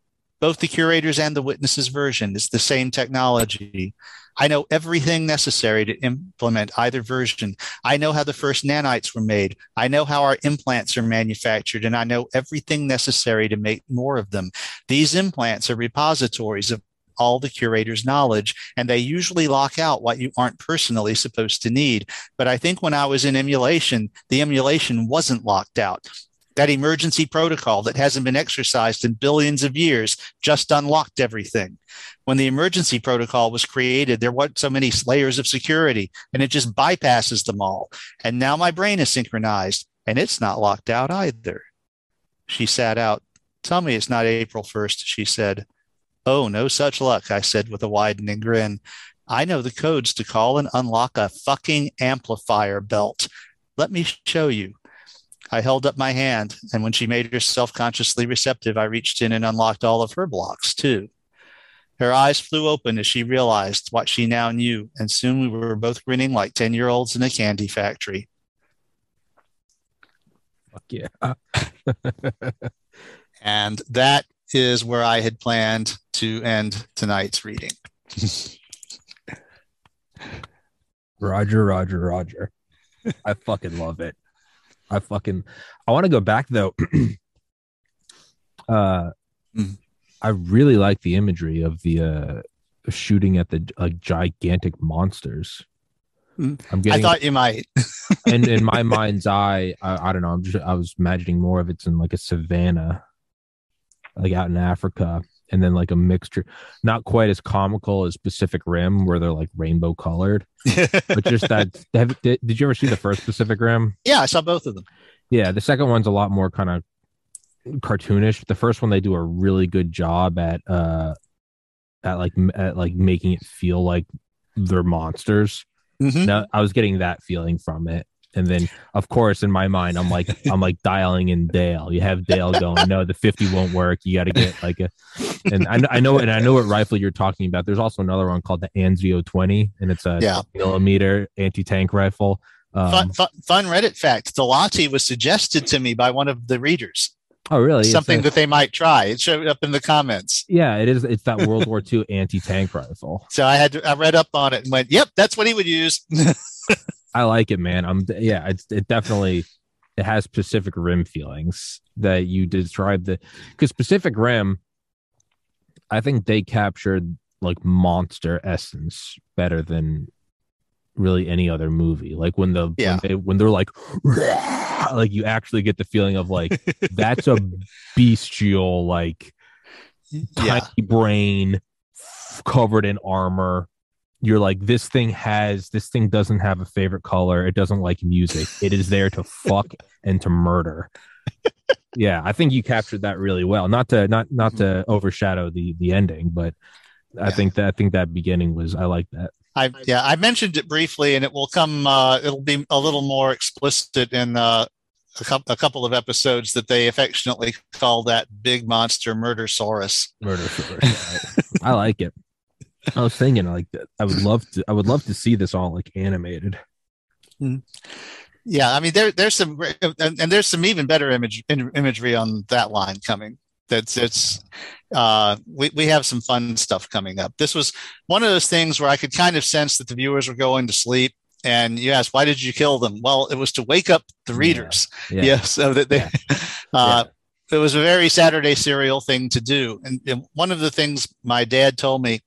Both the curators and the witnesses version is the same technology. I know everything necessary to implement either version. I know how the first nanites were made. I know how our implants are manufactured, and I know everything necessary to make more of them. These implants are repositories of all the curator's knowledge, and they usually lock out what you aren't personally supposed to need. But I think when I was in emulation, the emulation wasn't locked out. That emergency protocol that hasn't been exercised in billions of years just unlocked everything. When the emergency protocol was created, there weren't so many layers of security, and it just bypasses them all. And now my brain is synchronized, and it's not locked out either. She sat out. Tell me it's not April 1st, she said. Oh, no such luck, I said with a widening grin. I know the codes to call and unlock a fucking amplifier belt. Let me show you. I held up my hand, and when she made herself consciously receptive, I reached in and unlocked all of her blocks, too. Her eyes flew open as she realized what she now knew, and soon we were both grinning like 10 year olds in a candy factory. Fuck yeah. and that is where I had planned to end tonight's reading. Roger, Roger, Roger. I fucking love it. I fucking I want to go back though. uh mm. I really like the imagery of the uh shooting at the like gigantic monsters. Mm. I'm getting I thought you might. and in my mind's eye, I, I don't know, I'm just I was imagining more of it's in like a savannah like out in Africa, and then like a mixture, not quite as comical as Pacific Rim, where they're like rainbow colored, but just that. Have, did, did you ever see the first Pacific Rim? Yeah, I saw both of them. Yeah, the second one's a lot more kind of cartoonish. The first one they do a really good job at uh at like at like making it feel like they're monsters. Mm-hmm. Now I was getting that feeling from it, And then, of course, in my mind, I'm like, I'm like dialing in Dale. You have Dale going, no, the 50 won't work. You got to get like a, and I, I know, and I know what rifle you're talking about. There's also another one called the Anzio 20, and it's a Yeah. millimeter anti tank rifle. Um, fun, fun, fun Reddit fact: the Lahti was suggested to me by one of the readers. oh, really? Something a- that they might try. It showed up in the comments. yeah, it is. It's that World War II anti tank rifle. So I had to, I read up on it and went, "Yep, that's what he would use." I like it, man. I'm yeah, it's it definitely it has Pacific Rim feelings that you described the because Pacific Rim, I think they captured like monster essence better than really any other movie. Like when the Yeah. when, they, when they're like like you actually get the feeling of like that's a bestial like yeah, tiny brain f- covered in armor. You're like, this thing has, this thing doesn't have a favorite color. It doesn't like music. It is there to fuck and to murder. yeah, I think you captured that really well. Not to not not to overshadow the the ending, but I Yeah. think that I think that beginning was I like that. I yeah I mentioned it briefly, and it will come. Uh, it'll be a little more explicit in uh, a, couple of episodes that they affectionately call that big monster Murdersaurus. Murder first. I like it. I was thinking like. I would love to. I would love to see this all like animated. Yeah, I mean there there's some and, and there's some even better image in, imagery on that line coming. That's it's uh we, we have some fun stuff coming up. This was one of those things where I could kind of sense that the viewers were going to sleep and you asked why did you kill them? Well, it was to wake up the readers. Yeah. Yeah, so that they uh it was a very Saturday serial thing to do. And, and one of the things my dad told me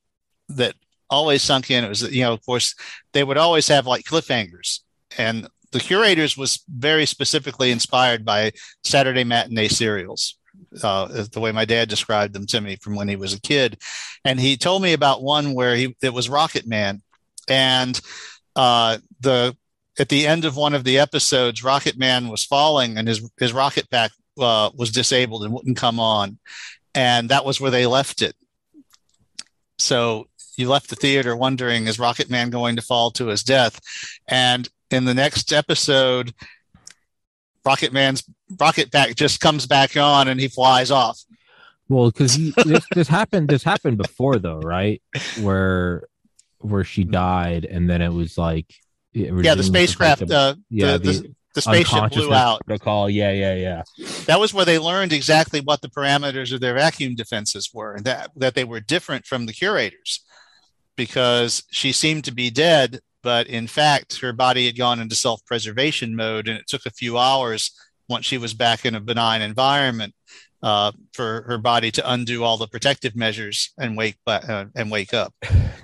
that always sunk in it was you know, of course, they would always have like cliffhangers. And the curators was very specifically inspired by Saturday matinee serials. Uh, the way my dad described them to me from when he was a kid, and he told me about one where he it was Rocket Man, and uh, the at the end of one of the episodes, Rocket Man was falling, and his his rocket pack uh, was disabled and wouldn't come on, and that was where they left it. So you left the theater wondering, is Rocket Man going to fall to his death? And in the next episode, Rocket Man's rocket pack just comes back on and he flies off. Well, because this, this happened. This happened before, though, right? Where where she died, and then it was like it was- Yeah, the spacecraft, the- uh, yeah, the, the, the the spaceship blew out. protocol. Yeah, yeah, yeah. That was where they learned exactly what the parameters of their vacuum defenses were, and that that they were different from the curators, because she seemed to be dead, but in fact her body had gone into self-preservation mode, and it took a few hours once she was back in a benign environment uh, for her body to undo all the protective measures and wake uh, and wake up.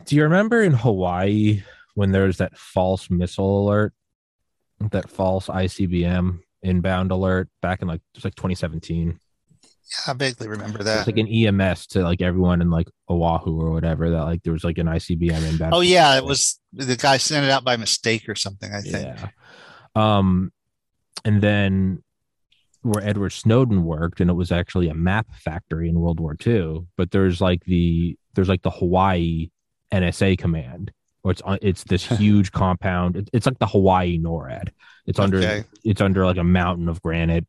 Do you remember in Hawaii when there was that false missile alert, that false ICBM inbound alert back in like it was like 2017? I vaguely remember that. It's like an EMS to like everyone in like Oahu or whatever that like there was like an ICBM in. inbound. Oh yeah, it was the guy sent it out by mistake or something. I think. Yeah. Um, and then where Edward Snowden worked, and it was actually a map factory in World War II. But there's like the there's like the Hawaii NSA command, or it's on- it's this huge compound. It's like the Hawaii NORAD. It's under Okay. it's under like a mountain of granite,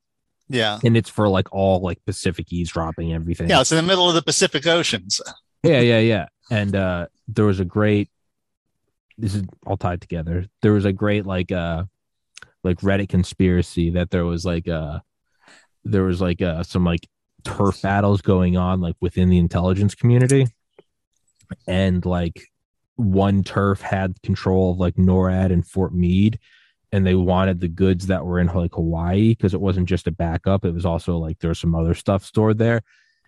Yeah. and it's for like all like Pacific eavesdropping everything. Yeah, it's in the middle of the Pacific Oceans. yeah, yeah, yeah. And uh there was a great this is all tied together. There was a great like uh like Reddit conspiracy that there was like uh there was like uh some like turf battles going on like within the intelligence community. And like one turf had control of like NORAD and Fort Meade and they wanted the goods that were in like Hawaii because it wasn't just a backup, it was also like there was some other stuff stored there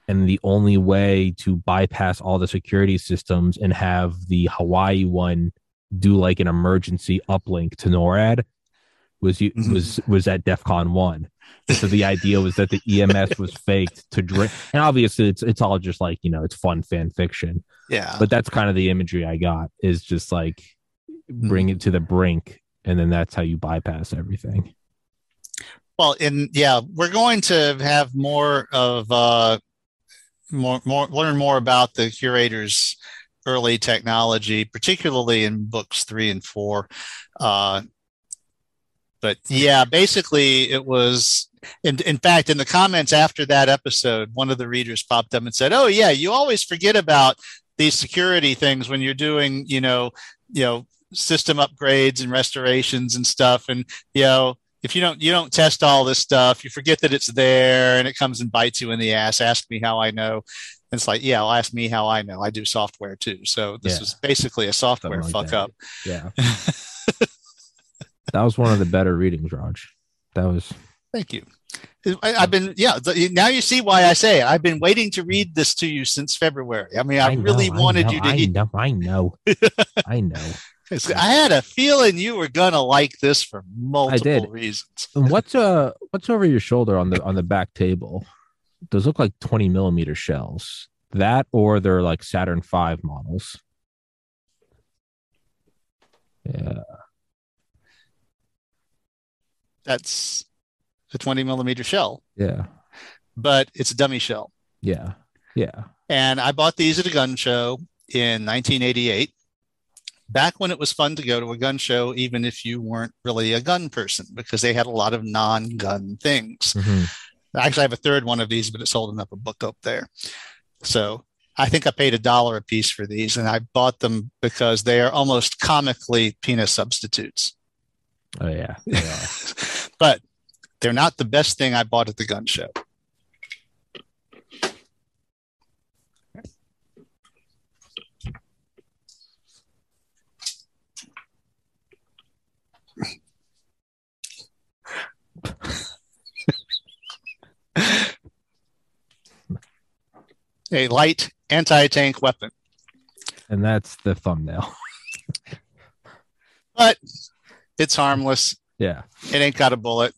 and the only way to bypass all the security systems and have the Hawaii one do like an emergency uplink to NORAD was you Mhm. was was at DefCon one. So the idea was that the EMS was faked to drink, and obviously it's it's all just like you know it's fun fan fiction, Yeah. but that's kind of the imagery I got is just like bring it to the brink, and then that's how you bypass everything. Well, and yeah, we're going to have more of uh, more more learn more about the curators' early technology, particularly in books three and four. Uh, but yeah, basically it was. In, in fact, in the comments after that episode, one of the readers popped up and said, "Oh yeah, you always forget about these security things when you're doing, you know, you know, system upgrades and restorations and stuff, and you know." If you don't you don't test all this stuff, you forget that it's there and it comes and bites you in the ass. Ask me how I know. And it's like, yeah, well, ask me how I know. I do software too. So this Yeah. is basically a software like fuck that. up. Yeah. that was one of the better readings, Raj. That was Thank you. I, I've been, yeah. now you see why I say it. I've been waiting to read this to you since February. I mean, I, know, really wanted know, you to. I hear- know, I know. I know. I had a feeling you were gonna like this for multiple did. reasons. And what's uh what's over your shoulder on the on the back table? Those look like 20 millimeter shells. That or they're like Saturn V models. Yeah. That's a 20 millimeter shell, Yeah. but it's a dummy shell. Yeah. Yeah. And I bought these at a gun show in 1988. Back when it was fun to go to a gun show, even if you weren't really a gun person, because they had a lot of non gun things. Mhm. Actually, I have a third one of these, but it's holding up a book up there. So I think I paid a dollar a piece for these, and I bought them because they are almost comically penis substitutes. Oh yeah. Are. but they're not the best thing I bought at the gun show. A light anti-tank weapon. and that's the thumbnail. but it's harmless. Yeah. It ain't got a bullet,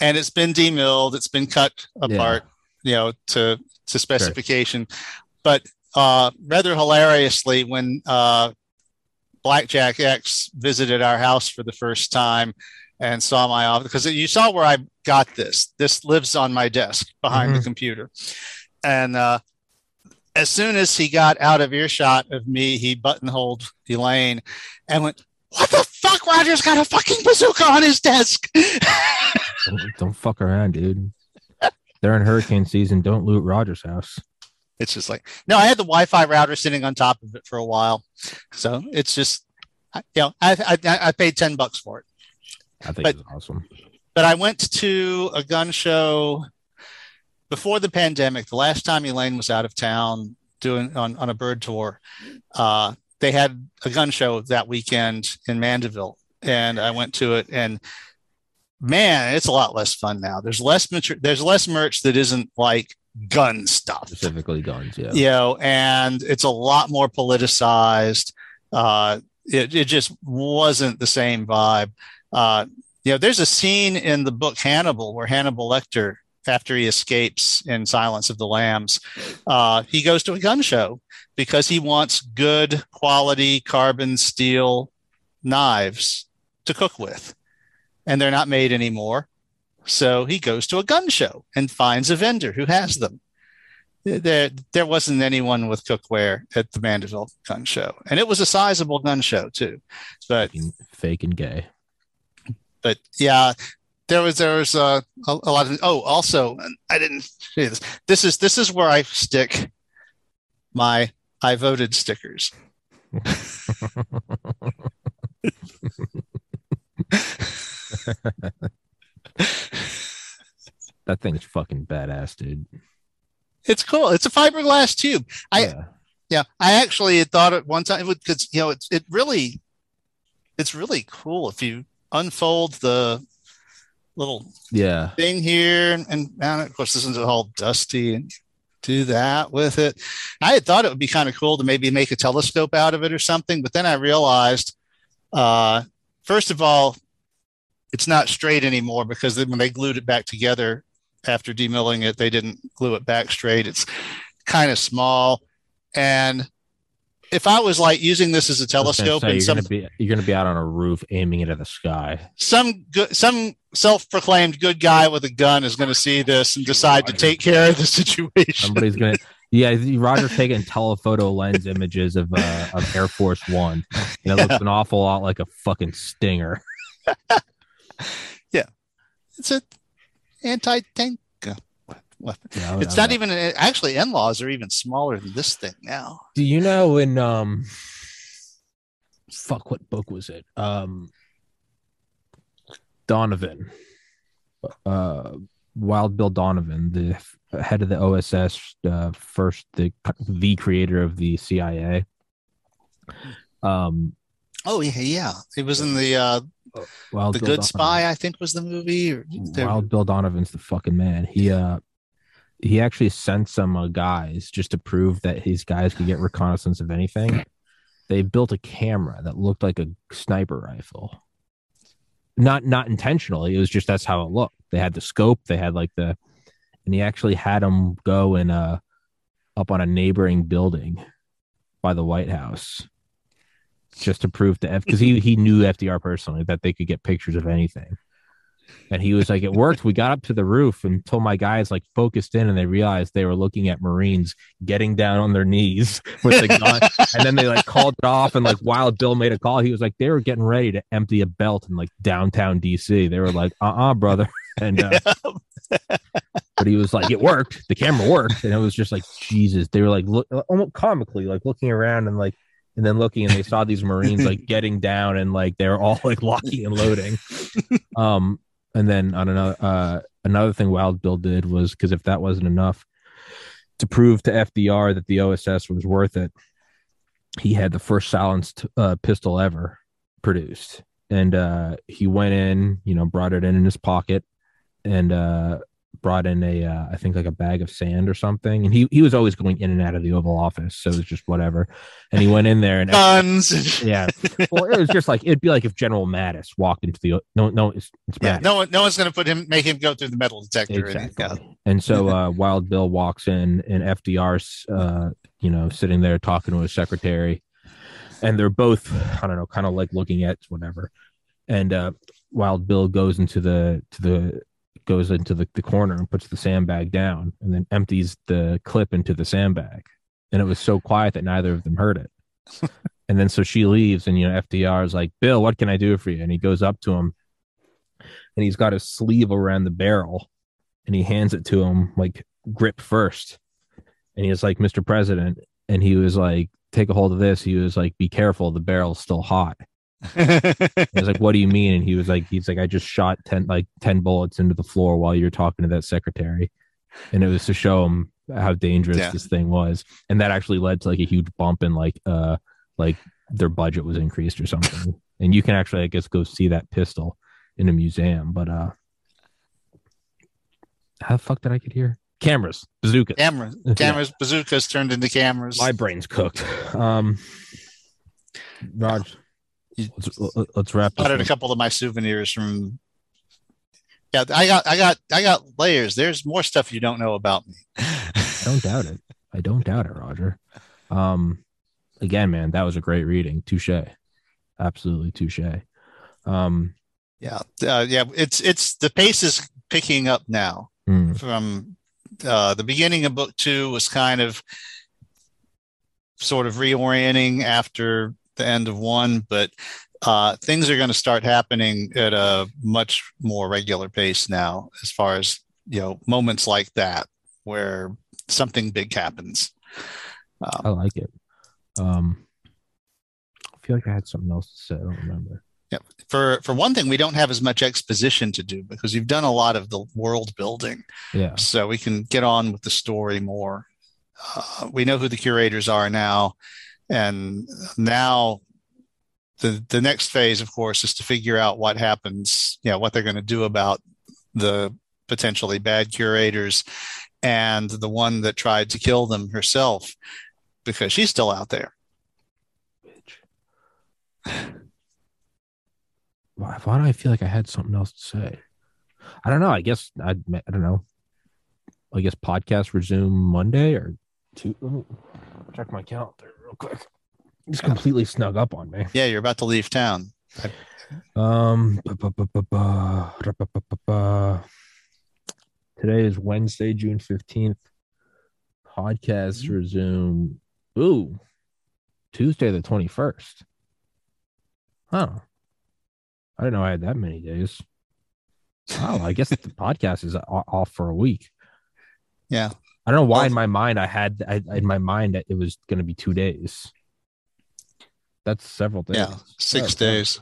and it's been demilled. It's been cut apart, you know, to to specification. But uh, rather hilariously, when uh, Blackjack X visited our house for the first time and saw my office, because you saw where I got this. This lives on my desk behind the computer, and uh, as soon as he got out of earshot of me, he buttonholed Elaine and went, "What the fuck? Roger's got a fucking bazooka on his desk." Don't, don't fuck around, dude. They're in hurricane season. Don't loot Rogers' house. it's just like no. I had the Wi-Fi router sitting on top of it for a while, so it's just you know I I, I paid ten bucks for it. I think But- it's awesome. But I went to a gun show before the pandemic. The last time Elaine was out of town doing on on a bird tour, uh, they had a gun show that weekend in Mandeville, and I went to it and. Man, it's a lot less fun now. There's less mater- there's less merch that isn't like gun stuff. Specifically guns. Yeah. you know, and it's a lot more politicized. Uh, it, it just wasn't the same vibe. Uh, you know, there's a scene in the book Hannibal where Hannibal Lecter, after he escapes in Silence of the Lambs, uh, he goes to a gun show because he wants good quality carbon steel knives to cook with. And they're not made anymore. So he goes to a gun show and finds a vendor who has them there there wasn't anyone with cookware at the Mandeville gun show, and it was a sizable gun show too. But Fake and gay. But yeah, there was there was uh, a, a lot of oh also I didn't say this. This is this is where I stick my I voted stickers. That thing's fucking badass, dude. It's cool. It's a fiberglass tube. I- yeah. Yeah, I actually had thought at one time because you know it's it really it's really cool if you unfold the little Yeah. thing here and, and of course this is all dusty and do that with it. I had thought it would be kind of cool to maybe make a telescope out of it or something but then i realized uh, first of all it's not straight anymore because then when they glued it back together after demilling it they didn't glue it back straight. It's kind of small. And if i was like using this as a telescope say, and you're some gonna be you're gonna be out on a roof aiming it at the sky. some good some self-proclaimed good guy with a gun is going to see this and decide to take care of the situation Somebody's gonna yeah, Roger taking telephoto lens images of uh of Air Force One. And it looks an awful lot like a fucking stinger. Yeah, it's a anti-tank uh, It's not even actually. In-laws are even smaller than this thing now. Do you know in um fuck what book was it? Um Donovan. Uh Wild Bill Donovan, the head of the OSS, uh, first the the creator of the CIA. Um Oh yeah, yeah. It was in the uh, Wild the Bill Good Donovan. Spy, I think, was the movie. Or Wild Bill Donovan's the fucking man. He uh he actually sent some uh, guys just to prove that his guys could get reconnaissance of anything. They built a camera that looked like a sniper rifle. Not not intentionally. It was just that's how it looked. They had the scope. They had like the, and he actually had them go and uh up on a neighboring building by the White House, just to prove to F because he he knew FDR personally that they could get pictures of anything. And he was like, it worked. We got up to the roof and told my guys like focused in and they realized they were looking at Marines getting down on their knees with the gun. and then they like called it off and like Wild Bill made a call. He was like, they were getting ready to empty a belt in like downtown DC. They were like, uh uh brother. And uh, but he was like, it worked. The camera worked. And it was just like, Jesus. They were like look almost comically, like looking around and like and then looking and they saw these Marines like getting down and like they're all like locking and loading. Um and then on another uh another thing Wild Bill did was because if that wasn't enough to prove to FDR that the OSS was worth it, he had the first silenced uh, pistol ever produced. And uh he went in, you know, brought it in in his pocket and uh brought in a uh, I think like a bag of sand or something. And he he was always going in and out of the Oval Office, so it was just whatever. And he went in there and guns. yeah. Well, it was just like it'd be like if General Mattis walked into the no no it's, it's Yeah, Mattis. no one, no one's going to put him, make him go through the metal detector. And, Exactly. yeah. And so uh, Wild Bill walks in, and FDR's, uh, you know, sitting there talking to his secretary, and they're both, I don't know, kind of like looking at whatever. And uh, Wild Bill goes into the to the goes into the, the corner and puts the sandbag down, and then empties the clip into the sandbag. And it was so quiet that neither of them heard it. and then so she leaves, and you know, FDR is like, "Bill, what can I do for you?" And he goes up to him, and he's got his sleeve around the barrel and he hands it to him like grip first and he's like mr president and he was like take a hold of this he was like be careful the barrel's still hot he was like what do you mean? And he was like he's like i just shot 10 like 10 bullets into the floor while you're talking to that secretary. And it was to show him how dangerous Yeah. this thing was. And that actually led to like a huge bump in like uh like their budget was increased or something. And you can actually i guess go see that pistol in a museum but uh how the fuck did i get here? Cameras. Bazookas. Cameras, cameras, bazookas turned into cameras. my brain's cooked. Um raj let's, let's wrap a couple of my souvenirs from. Yeah, I got, I got, I got layers. There's more stuff you don't know about me. I don't doubt it. I don't doubt it, Roger. Um, again, man, that was a great reading. Touche, absolutely touche. Um, yeah, uh, yeah. It's, it's the pace is picking up now. mm, From uh, the beginning of book two was kind of sort of reorienting after the end of one, but uh, things are going to start happening at a much more regular pace now, as far as you know, moments like that where something big happens. Um, I like it. Um, I feel like I had something else to say. I don't remember. Yeah. for for one thing, we don't have as much exposition to do because you've done a lot of the world building, Yeah, so we can get on with the story more. Uh, we know who the curators are now, and now the the next phase, of course, is to figure out what happens. You know what they're going to do about the potentially bad curators and the one that tried to kill them herself because she's still out there. why, why do I feel like I had something else to say? I don't know. I guess I, I don't know. I guess podcast resume Monday or two. Check my calendar real quick. It's completely snug up on me. Yeah, you're about to leave town. Um, today is Wednesday, June fifteenth. Podcast resume. Ooh, Tuesday the twenty first. Huh. I didn't know I had that many days. Oh, I guess the podcast is off for a week. Yeah. I don't know why in my mind I had I, in my mind that it was going to be two days. That's several days. Yeah, six oh, days.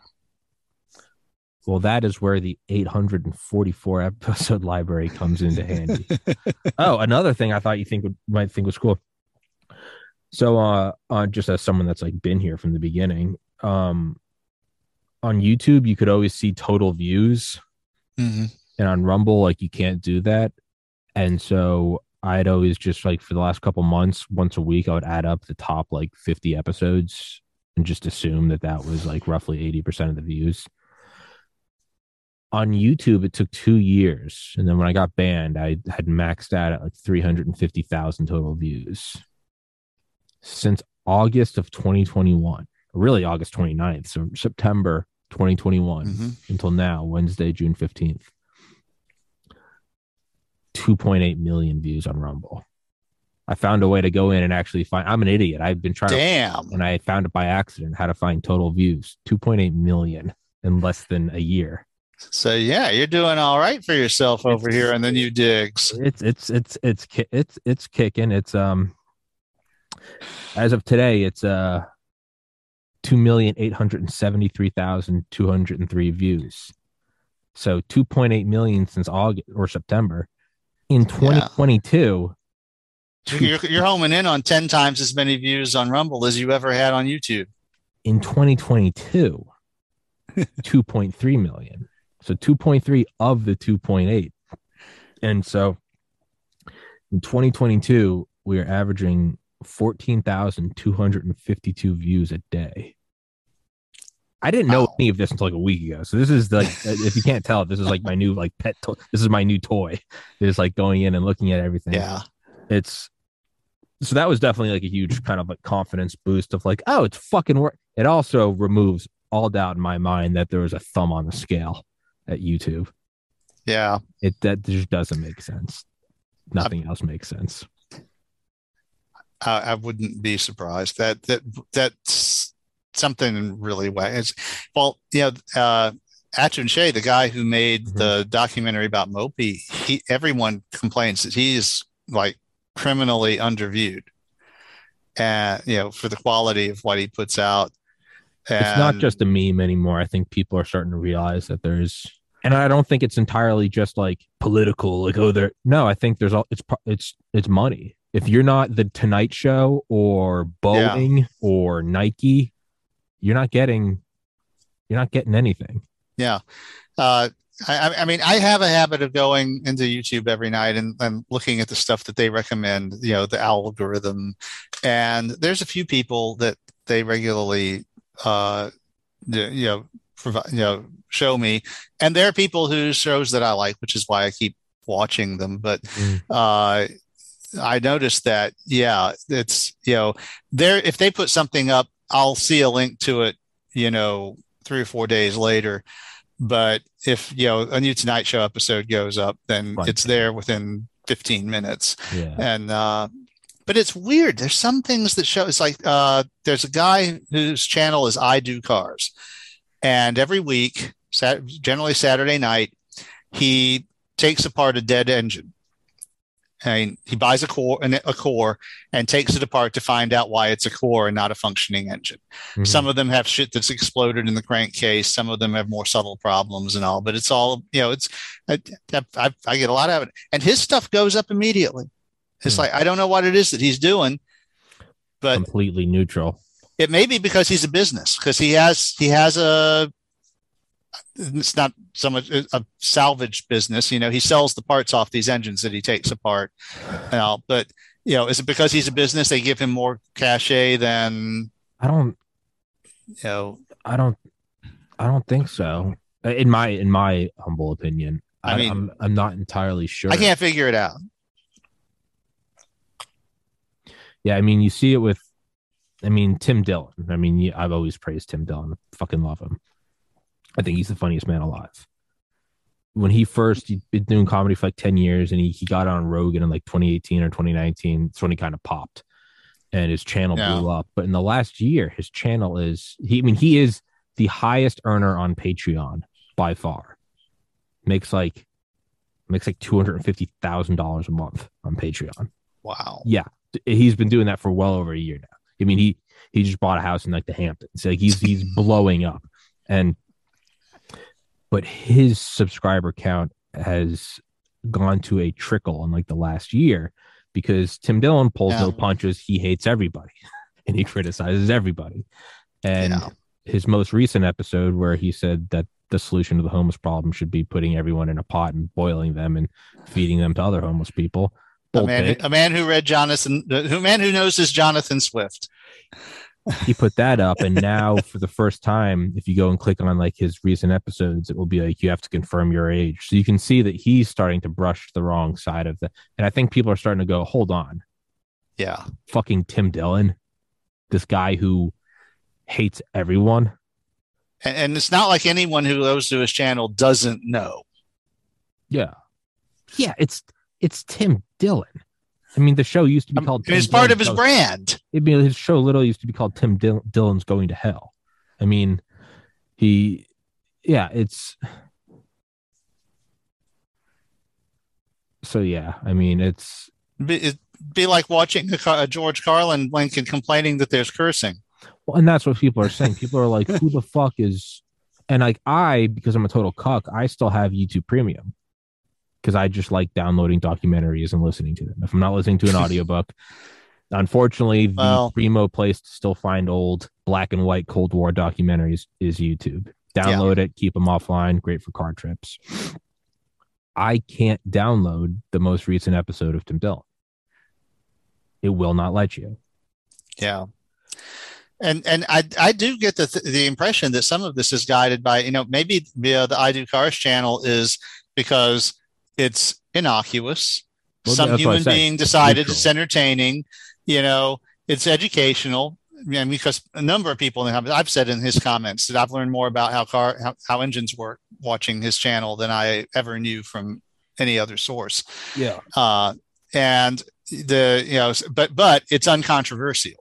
Well, that is where the 844 episode library comes into handy. oh, another thing I thought you think would might think was cool. So, uh, uh, just as someone that's like been here from the beginning, um, on YouTube you could always see total views, mm-hmm. and on Rumble like you can't do that. And so I'd always just like for the last couple months, once a week, I would add up the top like 50 episodes and just assume that that was like roughly 80% of the views on YouTube, it took two years. And then when I got banned, I had maxed out at like 350,000 total views. Since August of 2021, really August 29th, so September 2021 mm-hmm. until now, Wednesday, June 15th, 2.8 million views on Rumble. I found a way to go in and actually find. I'm an idiot. I've been trying. Damn. To, and I found it by accident how to find total views. 2.8 million in less than a year. So yeah, you're doing all right for yourself over it's, here and then you digs. It's it's it's it's it's it's kicking. It's um as of today, it's uh two million eight hundred and seventy three thousand two hundred and three views. So two point eight million since August or September. In twenty twenty two. You're, you're homing in on 10 times as many views on Rumble as you ever had on YouTube. In 2022, 2.3 million. So 2.3 of the 2.8. And so in 2022, we are averaging 14,252 views a day. I didn't know wow. any of this until like a week ago. So this is like, if you can't tell, this is like my new like pet. To- this is my new toy. It's like going in and looking at everything. Yeah, it's so that was definitely like a huge kind of like confidence boost of like, oh, it's fucking work. It also removes all doubt in my mind that there was a thumb on the scale at YouTube. Yeah. It that just doesn't make sense. Nothing I, else makes sense. I, I, wouldn't be surprised that that that's something really It's well, you know, uh Atchin Shea, the guy who made mm-hmm. the documentary about Mopey, he everyone complains that he's like criminally underviewed. And you know, for the quality of what he puts out. And, it's not just a meme anymore. I think people are starting to realize that there's and I don't think it's entirely just like political. Like, oh, there. No, I think there's all. It's it's it's money. If you're not the Tonight Show or Boeing yeah. or Nike, you're not getting. You're not getting anything. Yeah. Uh, I, I, mean, I have a habit of going into YouTube every night and, and looking at the stuff that they recommend, you know, the algorithm. And there's a few people that they regularly, uh, you know, provide, you know, show me. And there are people whose shows that I like, which is why I keep watching them. But mm. uh, I noticed that, yeah, it's you know, there if they put something up, I'll see a link to it, you know, three or four days later. But if you know a new Tonight Show episode goes up, then right. it's there within 15 minutes. Yeah. And uh, but it's weird. There's some things that show. It's like uh, there's a guy whose channel is I Do Cars, and every week, generally Saturday night, he takes apart a dead engine. And he buys a core, a core, and takes it apart to find out why it's a core and not a functioning engine. Mm-hmm. Some of them have shit that's exploded in the crankcase. Some of them have more subtle problems and all. But it's all you know. It's I, I, I get a lot of it, and his stuff goes up immediately. It's mm-hmm. like I don't know what it is that he's doing, but completely neutral. It may be because he's a business because he has he has a it's not so much a salvage business. You know, he sells the parts off these engines that he takes apart. You know, but you know, is it because he's a business they give him more cachet than? I don't. You know, I don't. I don't think so. In my in my humble opinion, I, mean, I'm I'm not entirely sure. I can't figure it out. Yeah, I mean, you see it with I mean, Tim Dillon. I mean, I've always praised Tim Dillon. Fucking love him. I think he's the funniest man alive. When he first he'd been doing comedy for like 10 years and he, he got on Rogan in like 2018 or 2019. That's when he kind of popped and his channel yeah. blew up. But in the last year, his channel is he I mean, he is the highest earner on Patreon by far. makes like makes like two hundred and fifty thousand dollars a month on Patreon. Wow. Yeah, he's been doing that for well over a year now. I mean, he he just bought a house in like the Hamptons. Like he's he's blowing up, and but his subscriber count has gone to a trickle in like the last year because Tim Dillon pulls Yeah. no punches. He hates everybody and he criticizes everybody. And Yeah. his most recent episode where he said that the solution to the homeless problem should be putting everyone in a pot and boiling them and feeding them to other homeless people. A man, take. a man who read Jonathan, who man who knows is Jonathan Swift. He put that up and now for the first time if you go and click on like his recent episodes it will be like you have to confirm your age. So you can see that he's starting to brush the wrong side of the and i think people are starting to go hold on. Yeah. fucking tim dillon this guy who hates everyone. And, and it's not like anyone who goes to his channel doesn't know. yeah. Yeah it's it's tim dillon i mean the show used to be um, called I it's part of his Goes- brand. I mean, his show literally used to be called Tim Dill- Dillon's Going to Hell. I mean, he, yeah, it's. So yeah, I mean, it's Be, it'd be like watching a, a George Carlin link and complaining that there's cursing. well, and that's what people are saying. People are like, "Who the fuck is?" And like I, because I'm a total cuck, I still have YouTube Premium because I just like downloading documentaries and listening to them. If I'm not listening to an audiobook, unfortunately, the Well- primo place to still find old black and white Cold War documentaries is YouTube. Download it, keep them offline. Great for car trips. I can't download the most recent episode of Tim Dillon. It will not let you. Yeah. And and I I do get the the impression that some of this is guided by you know maybe via the I Do Cars channel is because it's innocuous. Well, Some that's what I human being decided Neutral. it's entertaining. You know, it's educational. I mean, because a number of people have I've said in his comments that I've learned more about how car how, how engines work watching his channel than I ever knew from any other source. Yeah. Uh, and the you know, but but it's uncontroversial.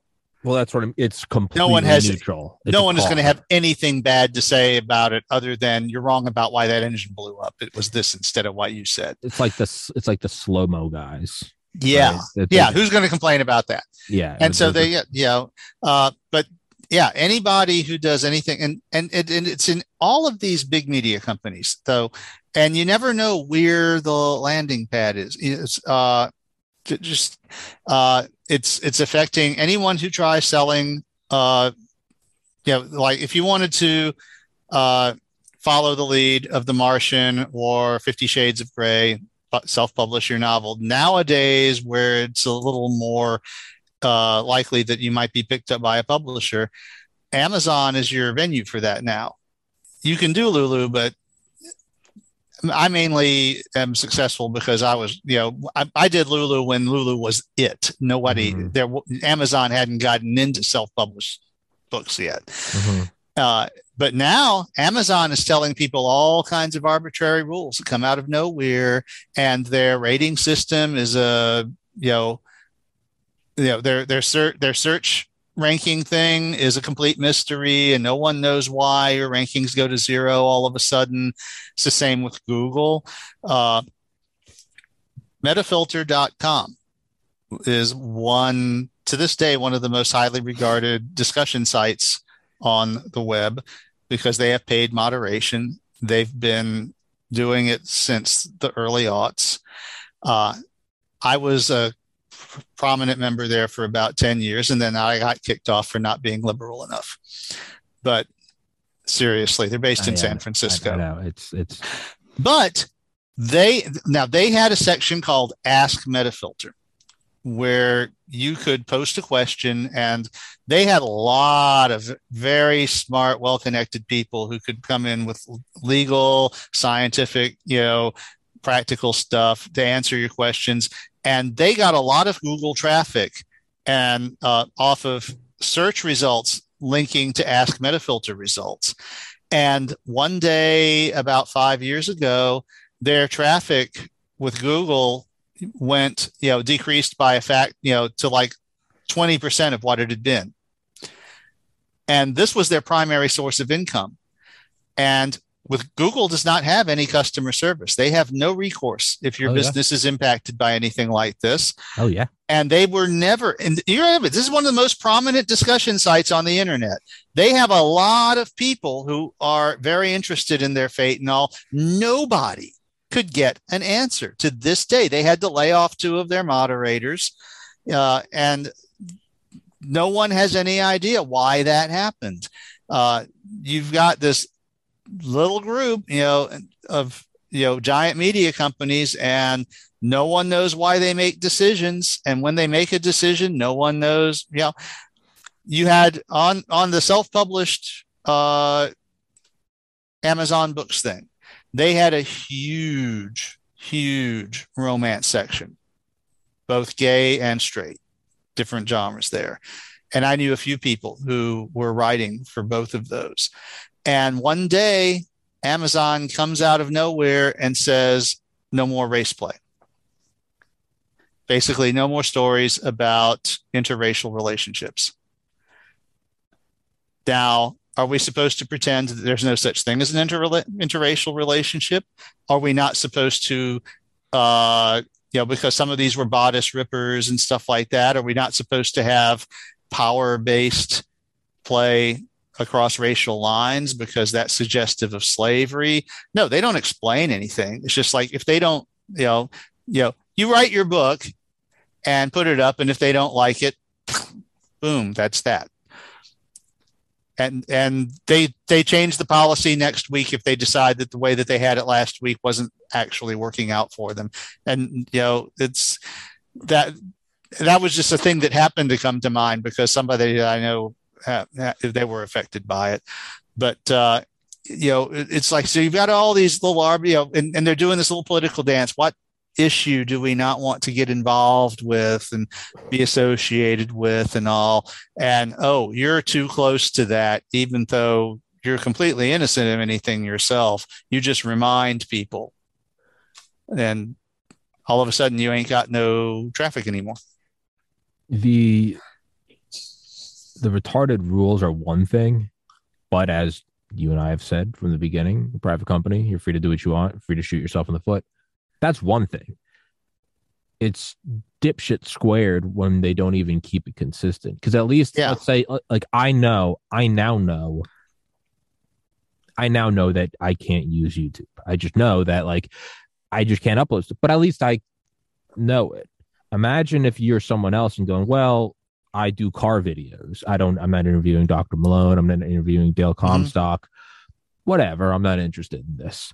Well, that's what I'm, it's completely one has- neutral. It's no one is going to have anything bad to say about it other than you're wrong about why that engine blew up. It was this instead of what you said. It's like the it's like the slow mo guys. Yeah. right? Yeah. Who's going to complain about that? yeah. And so they, you know, uh, but yeah, anybody who does anything, and and it, and it's in all of these big media companies, though, and you never know where the landing pad is. It's uh, just uh, it's it's affecting anyone who tries selling. Uh, you know, like if you wanted to uh, follow the lead of The Martian or Fifty Shades of Grey, self-publish your novel nowadays, where it's a little more uh, likely that you might be picked up by a publisher. Amazon is your venue for that now. You can do Lulu, but I mainly am successful because I was, you know, I, I did Lulu when Lulu was it. Nobody Mhm. there, Amazon hadn't gotten into self-published books yet. Mhm. Uh, but now Amazon is telling people all kinds of arbitrary rules that come out of nowhere, and their rating system is a you know, you know their their search their search ranking thing is a complete mystery, and no one knows why your rankings go to zero all of a sudden. It's the same with Google. Uh, Metafilter.com is one to this day one of the most highly regarded discussion sites on the web because they have paid moderation. They've been doing it since the early aughts. Uh, I was a prominent member there for about 10 years, and then I got kicked off for not being liberal enough. But seriously, they're based in I, San Francisco. I know it's it's But they now they had a section called Ask Metafilter where you could post a question and they had a lot of very smart well-connected people who could come in with legal scientific you know practical stuff to answer your questions and they got a lot of google traffic and uh, off of search results linking to ask metafilter results. And one day about five years ago their traffic with google went you know decreased by a fact you know to like 20% of what it had been. And this was their primary source of income. And with Google does not have any customer service. They have no recourse if your Oh, yeah. business is impacted by anything like this. Oh yeah. And they were never, and you have it. This is one of the most prominent discussion sites on the internet. They have a lot of people who are very interested in their fate and all. Nobody could get an answer to this day. They had to lay off two of their moderators, uh, and no one has any idea why that happened. Uh, you've got this little group, you know, of you know giant media companies, and no one knows why they make decisions. And when they make a decision, no one knows. You know, you had on on the self-published uh, Amazon Books thing, they had a huge, huge romance section, both gay and straight, different genres there. And I knew a few people who were writing for both of those. And one day, Amazon comes out of nowhere and says, no more race play. Basically, no more stories about interracial relationships. Now, are we supposed to pretend that there's no such thing as an inter- interracial relationship? Are we not supposed to, uh, you know, because some of these were bodice rippers and stuff like that, are we not supposed to have power based play across racial lines because that's suggestive of slavery? No, they don't explain anything. It's just like if they don't, you know, you know, you write your book and put it up, and if they don't like it, boom, that's that and and they they change the policy next week if they decide that the way that they had it last week wasn't actually working out for them and you know it's that that was just a thing that happened to come to mind because somebody i know uh, they were affected by it. But uh you know it's like so you've got all these little you know and, and they're doing this little political dance. What issue do we not want to get involved with and be associated with and all? And oh you're too close to that even though you're completely innocent of anything yourself. You just remind people. And all of a sudden you ain't got no traffic anymore. The the retarded rules are one thing, but as you and I have said from the beginning, a private company, you're free to do what you want, free to shoot yourself in the foot. That's one thing. It's dipshit squared when they don't even keep it consistent. Because at least Yeah. let's say uh, like I know, I now know, I now know that I can't use YouTube. I just know that like I just can't upload. But at least I know it. Imagine if you're someone else and going, well, I do car videos. I don't. I'm not interviewing Dr. Malone. I'm not interviewing Dale mm-hmm. Comstock. Whatever. I'm not interested in this.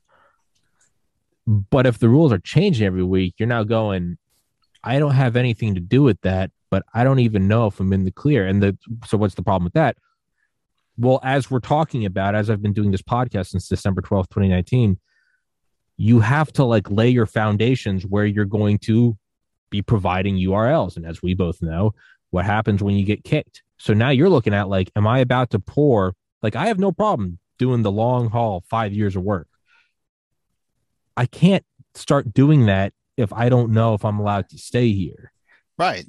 But if the rules are changing every week, you're now going. I don't have anything to do with that, but I don't even know if I'm in the clear. And the so what's the problem with that? Well, as we're talking about, as I've been doing this podcast since December 12th, 2019, you have to like lay your foundations where you're going to be providing URLs. And as we both know, what happens when you get kicked. So now you're looking at like, am I about to pour? Like, I have no problem doing the long haul, five years of work. I can't start doing that if I don't know if I'm allowed to stay here. right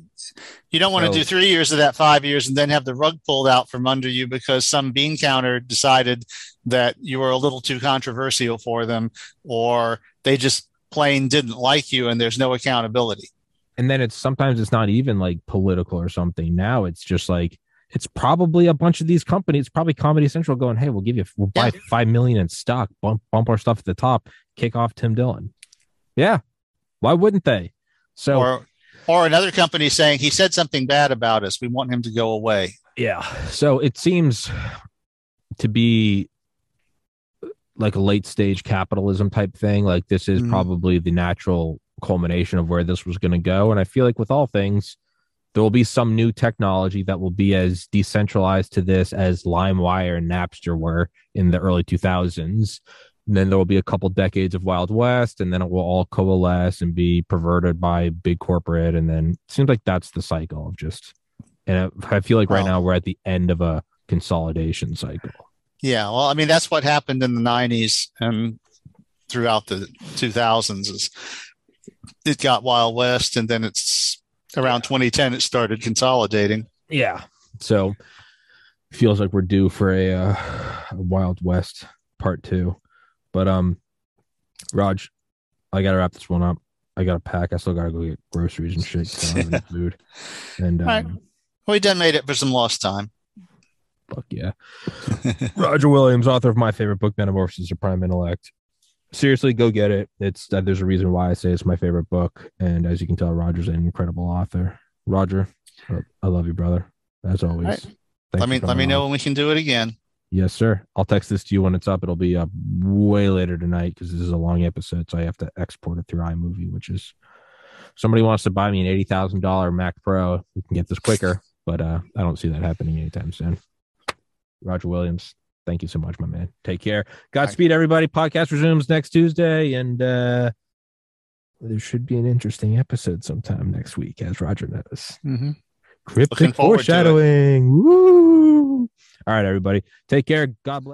you don't want to do three years of that five years and then have the rug pulled out from under you because some bean counter decided that you were a little too controversial for them or they just plain didn't like you and there's no accountability And then it's sometimes it's not even like political or something. Now it's just like, it's probably a bunch of these companies, probably Comedy Central going, hey, we'll give you, we'll buy Yeah. five million in stock, bump, bump our stuff at the top, kick off Tim Dillon. Yeah. Why wouldn't they? So, or or another company saying he said something bad about us we want him to go away Yeah. So it seems to be like a late stage capitalism type thing. Like this is Mhm. probably the natural culmination of where this was going to go. And I feel like with all things, there will be some new technology that will be as decentralized to this as LimeWire and Napster were in the early 2000s. And then there will be a couple decades of Wild West, and then it will all coalesce and be perverted by big corporate. And then it seems like that's the cycle of just, and I I feel like right now we're at the end of a consolidation cycle. yeah well i mean that's what happened in the 90s and throughout the 2000s is it got wild west and then it's around 2010 it started consolidating Yeah. So feels like we're due for a, uh, a Wild West part two. But um, Raj, I gotta wrap this one up. I gotta pack. I still gotta go get groceries and shit. I don't have any food. And um, Right. we done made it for some lost time. fuck yeah. Roger Williams, author of my favorite book, Metamorphosis of Prime Intellect. Seriously, go get it. It's uh, there's a reason why I say it's my favorite book, and as you can tell, Roger's an incredible author. Roger, I love you, brother. As always. right. Let me let me on. know when we can do it again. Yes, sir. I'll text this to you when it's up. It'll be up way later tonight because this is a long episode, so I have to export it through iMovie, which is somebody wants to buy me an eighty thousand dollar Mac Pro. We can get this quicker, but uh, I don't see that happening anytime soon. Roger Williams, thank you so much, my man. Take care. Godspeed, everybody. Podcast resumes next Tuesday, and uh, there should be an interesting episode sometime next week, as Roger knows. Mm-hmm. Cryptic Looking forward to it. foreshadowing. Woo! All right, everybody. Take care. God bless.